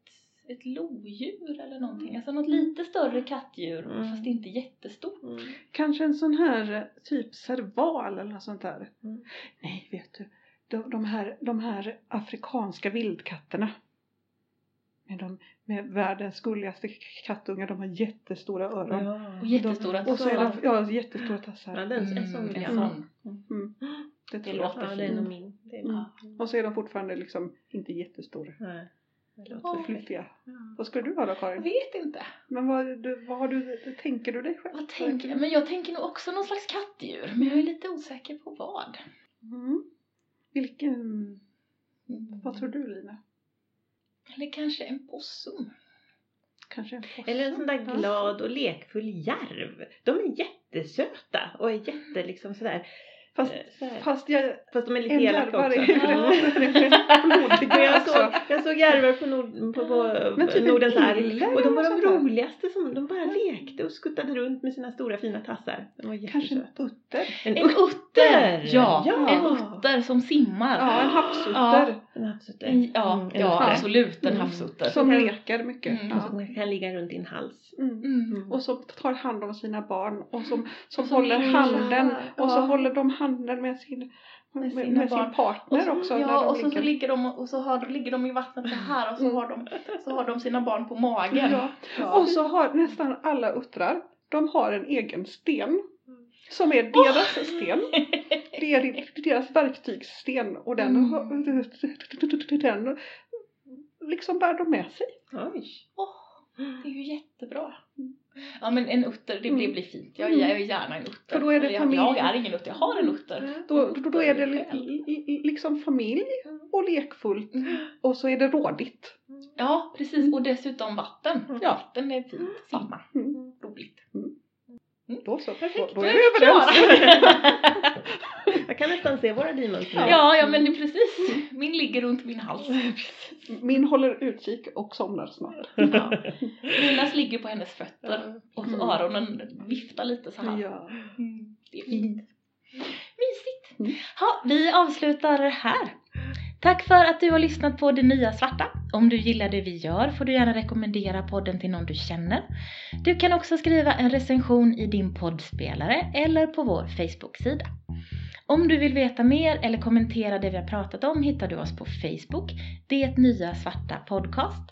ett lodjur eller någonting. Alltså något lite större kattdjur Mm. fast inte jättestort. Mm. Kanske en sån här eh, typ serval eller något sånt där. Mm. Nej, vet du. De, de, här, de här afrikanska vildkatterna. Med, de, med världens gulligaste kattungar. De har jättestora öron. Och jättestora Och så är tassar. de, ja, jättestora Ja, tassar. den, en sån Mm, en sån. Mm. Det Det låter Ja, det är nog fint. min. Det är Mm. min. Och så är de fortfarande liksom inte jättestora. Nej. Det låter fluffiga. Ja. Vad skulle du ha då Jag Karin? vet inte. Men vad, du, vad har du, tänker du dig själv? Vad tänker jag? Men jag tänker nog också någon slags kattdjur. Men jag är lite osäker på vad. Mm. Vilken, Mm. vad tror du Lina? Eller kanske en possum. Kanske en possum? Eller en sån där glad och lekfull järv. De är jättesöta och är jätte liksom sådär. Fast, eh, fast jag, Fast de är lite elaka också. jag, såg, jag såg järvar på, nord, på, på typ Nordens en ark och de var de roligaste som de bara lekte och skuttade runt med sina stora fina tassar. De var Kanske en utter? En, En utter! Ja, Ja. en utter som simmar. Ja, en havsutter. Ja. En havsutter. Ja, Mm, ja absolut en Mm. havsutter. Som leker mycket. Mm. Ja. Som kan ligga runt din hals. Mm. Mm. Och som tar hand om sina barn och som, som, Som håller handen och så ja. håller de handen med sin, med, Med med, sina sin partner Och så, också. ja, och så, så ligger. ligger de och så har, ligger de i vattnet så här och så, Mm. har de, så har de sina barn på magen. Ja. Och så har nästan alla uttrar, de har en egen sten. Som är deras sten. Det är deras verktygssten och den, Mm. den liksom bär de med sig. Oj. Åh, det är ju jättebra. Ja men en utter, det, det Mm. blir fint. Jag, Mm. jag är gärna en utter. För då är det Eller jag, familj- jag är ingen utter, jag har en utter. Då, då, då är det liksom familj och lekfullt Mm. och så är det rådigt. Ja precis och dessutom vatten. Mm. Ja, vatten är fint, simma, Mm. roligt. Då så, Perfekt. då, då är vi överens. Jag kan nästan se våra demons nu. Ja, ja men det är precis. Min ligger runt min hals. Min håller utkik och somnar snart. Ja. Minas ligger på hennes fötter och Mm. öronen viftar lite så här. Ja. Mm, Det är fint. Mysigt. Mm. Ha, vi avslutar här. Tack för att du har lyssnat på Det Nya Svarta. Om du gillar det vi gör får du gärna rekommendera podden till någon du känner. Du kan också skriva en recension i din poddspelare eller på vår Facebook-sida. Om du vill veta mer eller kommentera det vi har pratat om hittar du oss på Facebook, Det Nya Svarta Podcast,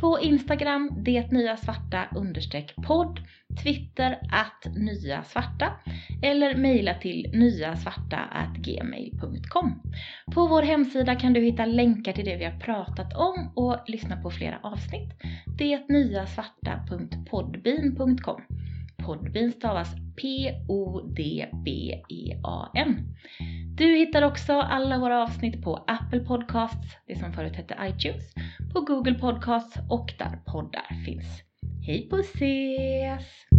på Instagram, Det Nya Svarta understreck podd, Twitter att Nya Svarta eller mejla till nyasvarta@gmail.com. På vår hemsida kan du hitta länkar till det vi har pratat om och lyssna på flera avsnitt. Detnyasvarta.podbean.com Podbean stavas P-O-D-B-E-A-N. Du hittar också alla våra avsnitt på Apple Podcasts, det som förut hette iTunes, på Google Podcasts och där poddar finns. Hej på ses!